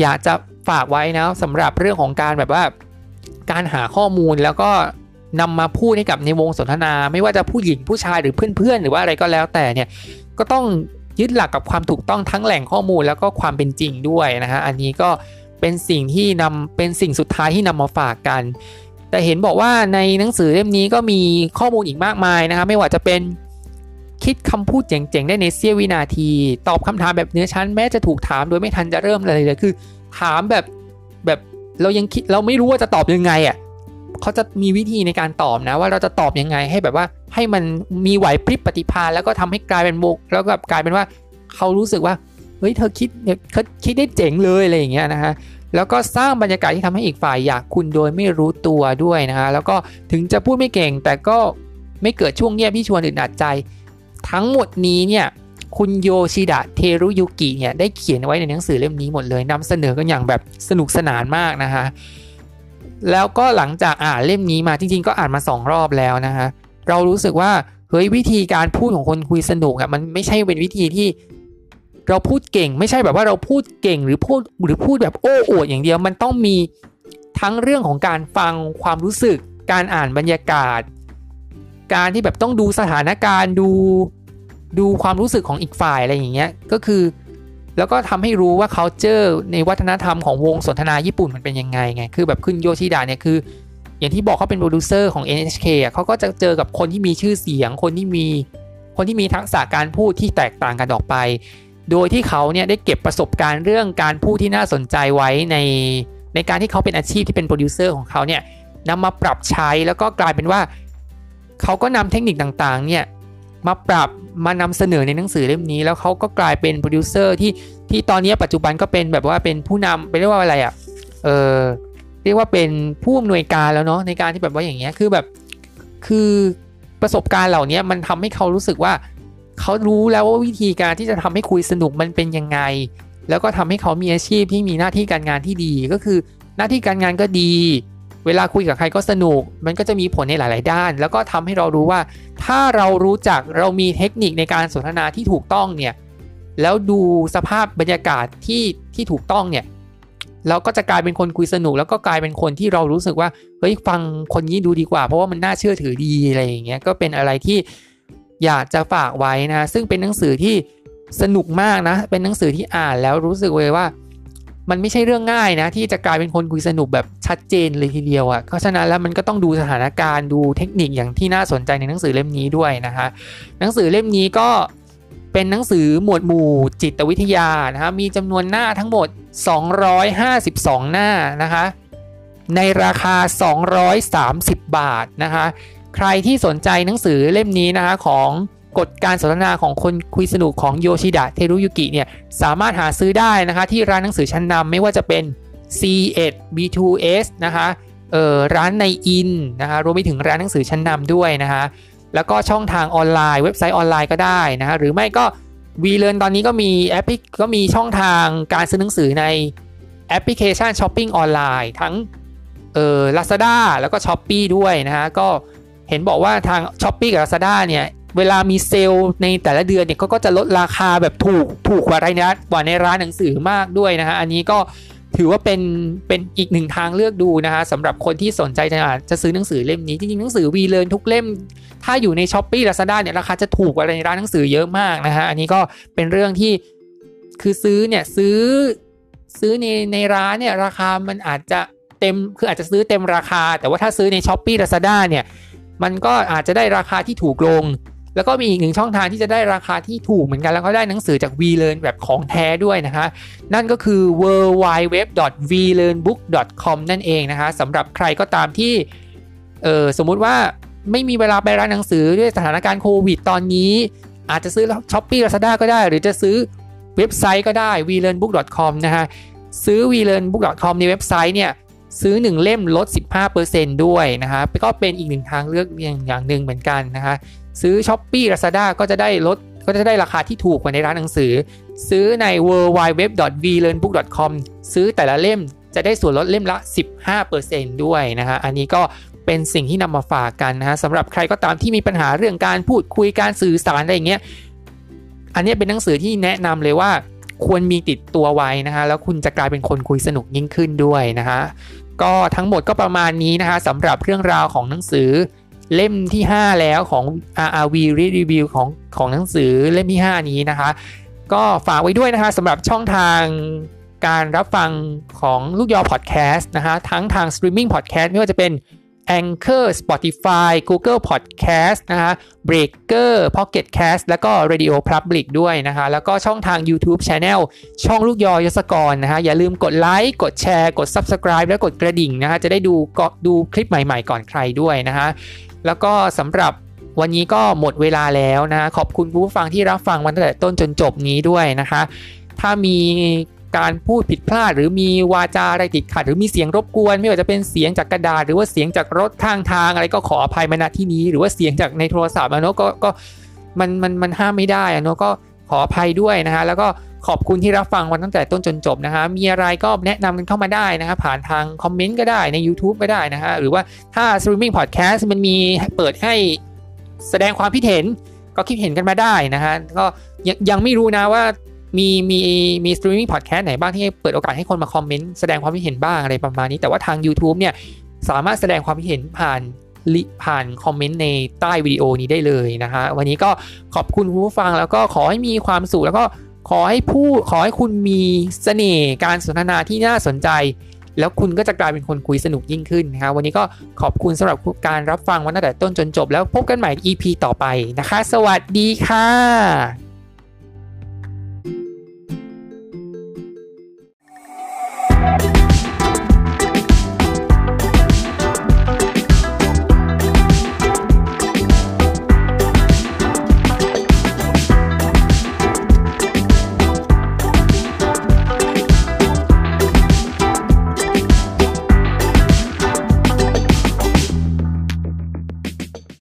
อยากจะฝากไว้นะสำหรับเรื่องของการแบบว่าการหาข้อมูลแล้วก็นำมาพูดให้กับในวงสนทนา ไม่ว่าจะผู้หญิงผู้ชายหรือเพื่อนๆ หรือว่าอะไรก็แล้วแต่เนี่ยก็ต้องยึดหลักกับความถูกต้องทั้งแหล่งข้อมูลแล้วก็ความเป็นจริงด้วยนะฮะอันนี้ก็ เป็นสิ่งที่นำเป็นสิ่งสุดท้ายที่นำมาฝากกัน แต่เห็นบอกว่าในหนังสือเล่มนี้ก็มีข้อมูลอีกมากมายนะครับไม่ว่าจะเป็นคิดคำพูดเจ๋งๆ ได้ในเสี้ยววินาที ตอบคำถามแบบเนื้อชั้นแม้จะถูกถามโดยไม่ทันจะเริ่มเลยเลยคือ ถามแบบแบบเรายังคิดเราไม่รู้ว่าจะตอบยังไงอะเขาจะมีวิธีในการตอบนะว่าเราจะตอบยังไงให้แบบว่าให้มันมีไหวพริบปฏิภาณแล้วก็ทำให้กลายเป็นมุกแล้วก็กลายเป็นว่าเขารู้สึกว่า ฮ้ยเธอคิดเขาคิดได้เจ๋งเลยอะไรอย่างเงี้ยนะฮะแล้วก็สร้างบรรยากาศที่ทำให้อีกฝ่ายอยากคุณโดยไม่รู้ตัวด้วยนะฮะแล้วก็ถึงจะพูดไม่เก่ง แต่ก็ไม่เกิดช่วงเงียบที่ชวนอึดอัดใจ ทั้งหมดนี้เนี่ยคุณโยชิดะเทรุยุกิเนี่ยได้เขียนไว้ในหนังสือเล่มนี้หมดเลยนำเสนอกันอย่างแบบสนุกสนานมากนะฮะแล้วก็หลังจากอ่านเล่มนี้มาจริง ๆ ก็อ่านมาสองรอบแล้วนะฮะเรารู้สึกว่าเฮ้ยวิธีการพูดของคนคุยสนุกอะมันไม่ใช่เป็นวิธีที่ เราพูดเก่ง ไม่ใช่แบบว่าเราพูดเก่งหรือพูดหรือพูดแบบโอ้อวดอย่างเดียว มันต้องมีทั้งเรื่องของการฟังความรู้สึก การอ่านบรรยากาศ การที่แบบต้องดูสถานการณ์ดูดูความรู้สึกของอีกฝ่ายอะไรอย่างเงี้ยก็คือ แล้วก็ทำให้รู้ว่า culture ในวัฒนธรรมของวงสนทนาญี่ปุ่นมันเป็นยังไงไงคือแบบคุณโยชิดะเนี่ยคืออย่างที่บอกเขาเป็นโปรดิวเซอร์ของ NHK อะเขาก็จะเจอกับคนที่มีชื่อเสียง คนที่มีคนที่มีทักษะการพูดที่แตกต่างกันออกไป โดยที่เขาเนี่ยได้เก็บประสบการณ์เรื่องการพูดที่น่าสนใจไว้ในในการที่เขาเป็นอาชีพที่เป็นโปรดิวเซอร์ของเขาเนี่ยนำมาปรับใช้แล้วก็กลายเป็นว่า เขาก็นำเทคนิคต่างๆเนี่ยมาปรับมานำเสนอในหนังสือเล่มนี้ แล้วเขาก็กลายเป็นโปรดิวเซอร์ที่ที่ตอนนี้ปัจจุบันก็เป็นแบบว่าเป็นผู้นำไปเรียกว่าอะไรอะ่ะเออเรียกว่าเป็นผู้อำนวยการแล้วเนาะในการที่แบบว่าอย่างเงี้ยคือแบบคือประสบการณ์เหล่านี้มันทำให้เขารู้สึกว่า เขารู้แล้วว่าวิธีการที่จะทำให้คุยสนุกมันเป็นยังไง แล้วก็ทำให้เขามีอาชีพที่มีหน้าที่การงานที่ดีก็คือหน้าที่การงานก็ดี เวลาคุยกับใครก็สนุก มันก็จะมีผลในหลาย ๆ ด้าน แล้วก็ทำให้เรารู้ว่า ถ้าเรารู้จักเรามีเทคนิคในการสนทนาที่ถูกต้องเนี่ยแล้วดูสภาพบรรยากาศที่ที่ถูกต้องเนี่ยเราก็จะกลายเป็นคนคุยสนุก แล้วก็กลายเป็นคนที่เรารู้สึกว่าเฮ้ยฟังคนนี้ดูดีกว่า เพราะว่ามันน่าเชื่อถือดีอะไรอย่างเงี้ยก็เป็นอะไรที่ อยากจะฝากไว้นะซึ่งเป็นหนังสือที่สนุกมากนะ เป็นหนังสือที่อ่านแล้วรู้สึกเลยว่า มันไม่ใช่เรื่องง่ายนะ ที่จะกลายเป็นคนคุยสนุกแบบชัดเจนเลยทีเดียวอะ่ะเพราะฉะนั้นแล้วมันก็ต้องดูสถานการณ์ดูเทคนิคอย่างที่น่าสนใจในหนังสือเล่มนี้ด้วยนะคะหนังสือเล่มนี้ก็เป็นหนังสือหมวดหมู่จิตวิทยานะคะมีจำนวนหน้าทั้งหมด 252 หน้านะคะในราคา 230 บาทนะคะ ใครที่สนใจหนังสือเล่มนี้นะคะของกฎการสนทนาของคนคุยสนุกของโยชิดะเทรุยุกิเนี่ยสามารถหาซื้อได้นะคะที่ร้านหนังสือชั้นนำไม่ว่าจะเป็น C1 B2S นะคะเอ่อร้านในอินนะคะรวมไปถึงร้านหนังสือชั้นนำด้วยนะคะแล้วก็ช่องทางออนไลน์เว็บไซต์ออนไลน์ก็ได้นะคะหรือไม่ก็วีเลิร์นตอนนี้ก็มีแอปก็มีช่องทางการซื้อหนังสือในแอปพลิเคชันช้อปปิ้งออนไลน์ทั้งเอ่อ Lazada แล้วก็ s h อ p e e ด้วยนะฮะก็ เห็นบอกว่าทาง Shopee กับ Lazada เนี่ยเวลามีเซลล์ในแต่ละเดือนเนี่ยก็จะลดราคาแบบถูกถูกกว่าในร้านกว่าในร้านหนังสือมากด้วยนะฮะอันนี้ก็ถือว่าเป็นเป็นอีกหนึ่งทางเลือกดูนะฮะสำหรับคนที่สนใจจะจะซื้อหนังสือเล่มนี้จริงๆหนังสือ VLEARN ทุกเล่ม ถ้าอยู่ใน Shopee Lazada เนี่ยราคาจะถูกกว่าในร้านหนังสือเยอะมากนะฮะอันนี้ก็เป็นเรื่องที่คือซื้อเนี่ยซื้อซื้อในในร้านเนี่ยราคามันอาจจะเต็มคืออาจจะซื้อเต็มราคา แต่ว่าถ้าซื้อใน Shopee Lazada เนี่ย มันก็อาจจะได้ราคาที่ถูกลง แล้วก็มีอีกหนึ่งช่องทางที่จะได้ราคาที่ถูกเหมือนกัน แล้วก็ได้หนังสือจาก v l e a r n แบบของแท้ด้วยนะคะ นั่นก็คือ w w w v l e a r n b o o k c o m นั่นเองนะคะสำหรับใครก็ตามที่เออสมมุติว่าไม่มีเวลาไปร้านหนังสือด้วยสถานการณ์โควิดตอนนี้ อาจจะซื้อ Shopee Lazada ก็ได้ หรือจะซื้อเว็บไซต์ก็ได้ v l e a r n b o o k c o m นะฮะซื้อ v l e a r n b o o k c o m ในเว็บไซต์เนี่ย ซื้อ 1 เล่มลด 15%ด้วยนะคะก็เป็นอีกหนึ่งทางเลือกอย่างอย่างหนึ่งเหมือนกันนะคะซื้อ Shopee Lazada ก็จะได้ลดก็จะได้ราคาที่ถูกกว่าในร้านหนังสือ ซื้อใน w w w v l e a r n b o o k c o m ซื้อแต่ละเล่มจะได้ส่วนลดเล่มละ 15%ด้วยนะคะอันนี้ก็เป็นสิ่งที่นำมาฝากกันนะฮะสำหรับใครก็ตามที่มีปัญหาเรื่องการพูดคุยการสื่อสารอะไรอย่างเงี้ยอันนี้เป็นหนังสือที่แนะนำเลยว่าควรมีติดตัวไว้นะคะแล้วคุณจะกลายเป็นคนคุยสนุกยิ่งขึ้นด้วยนะคะ ก็ทั้งหมดก็ประมาณนี้นะคะสำหรับเรื่องราวของหนังสือเล่มที่ 5 แล้วของ RRV Read Review ของของหนังสือเล่มที่ 5 นี้นะคะ ก็ฝากไว้ด้วยนะคะสำหรับช่องทางการรับฟังของลูกยอพอดแคสต์นะคะทั้งทาง streaming podcast ไม่ว่าจะเป็น Anchor Spotify Google Podcast นะคะ Breaker Pocket Cast แล้วก็ Radio Public ด้วยนะคะแล้วก็ช่องทาง YouTube Channel ช่องลูกยอยศกรนะคะอย่าลืมกดไลค์กดแชร์กด Subscribe และกดกระดิ่งนะคะจะได้ดูก็ดูคลิปใหม่ๆก่อนใครด้วยนะคะแล้วก็สำหรับวันนี้ก็หมดเวลาแล้วนะขอบคุณผู้ฟังที่รับฟังมาตั้งแต่ต้นจนจบนี้ด้วยนะคะ ถ้ามี การพูดผิดพลาด หรือมีวาจาอะไรติดขัด หรือมีเสียงรบกวน ไม่ว่าจะเป็นเสียงจากกระดาษ หรือว่าเสียงจากรถข้างทางอะไรก็ขออภัยมาณที่นี้ หรือว่าเสียงจากในโทรศัพท์อะเนาะก็ก็มันมันมันห้ามไม่ได้อะเนาะก็ขออภัยด้วยนะฮะแล้วก็ขอบคุณที่รับฟังวันตั้งแต่ต้นจนจบนะฮะ มีอะไรก็แนะนำกันเข้ามาได้นะฮะผ่านทางคอมเมนต์ก็ได้ใน YouTube ก็ได้นะฮะ หรือว่าถ้า streaming podcast มันมีเปิดให้แสดงความคิดเห็นก็คิดเห็นกันมาได้นะฮะ ก็ยังไม่รู้นะว่า มีมีมี streaming podcast ไหนบ้างที่เปิดโอกาสให้คนมาคอมเมนต์แสดงความคิดเห็นบ้างอะไรประมาณนี้ แต่ว่าทาง YouTube เนี่ยสามารถแสดงความคิดเห็นผ่านผ่านคอมเมนต์ในใต้วิดีโอนี้ได้เลยนะฮะวันนี้ก็ขอบคุณผู้ฟังแล้วก็ขอให้มีความสุขแล้วก็ขอให้ผู้ขอให้คุณมีเสน่ห์การสนทนาที่น่าสนใจ แล้วคุณก็จะกลายเป็นคนคุยสนุกยิ่งขึ้นนะครับวันนี้ก็ขอบคุณสำหรับการรับฟังวันตั้งแต่ต้นจนจบ แล้วพบกันใหม่ EP ต่อไปนะคะ สวัสดีค่ะ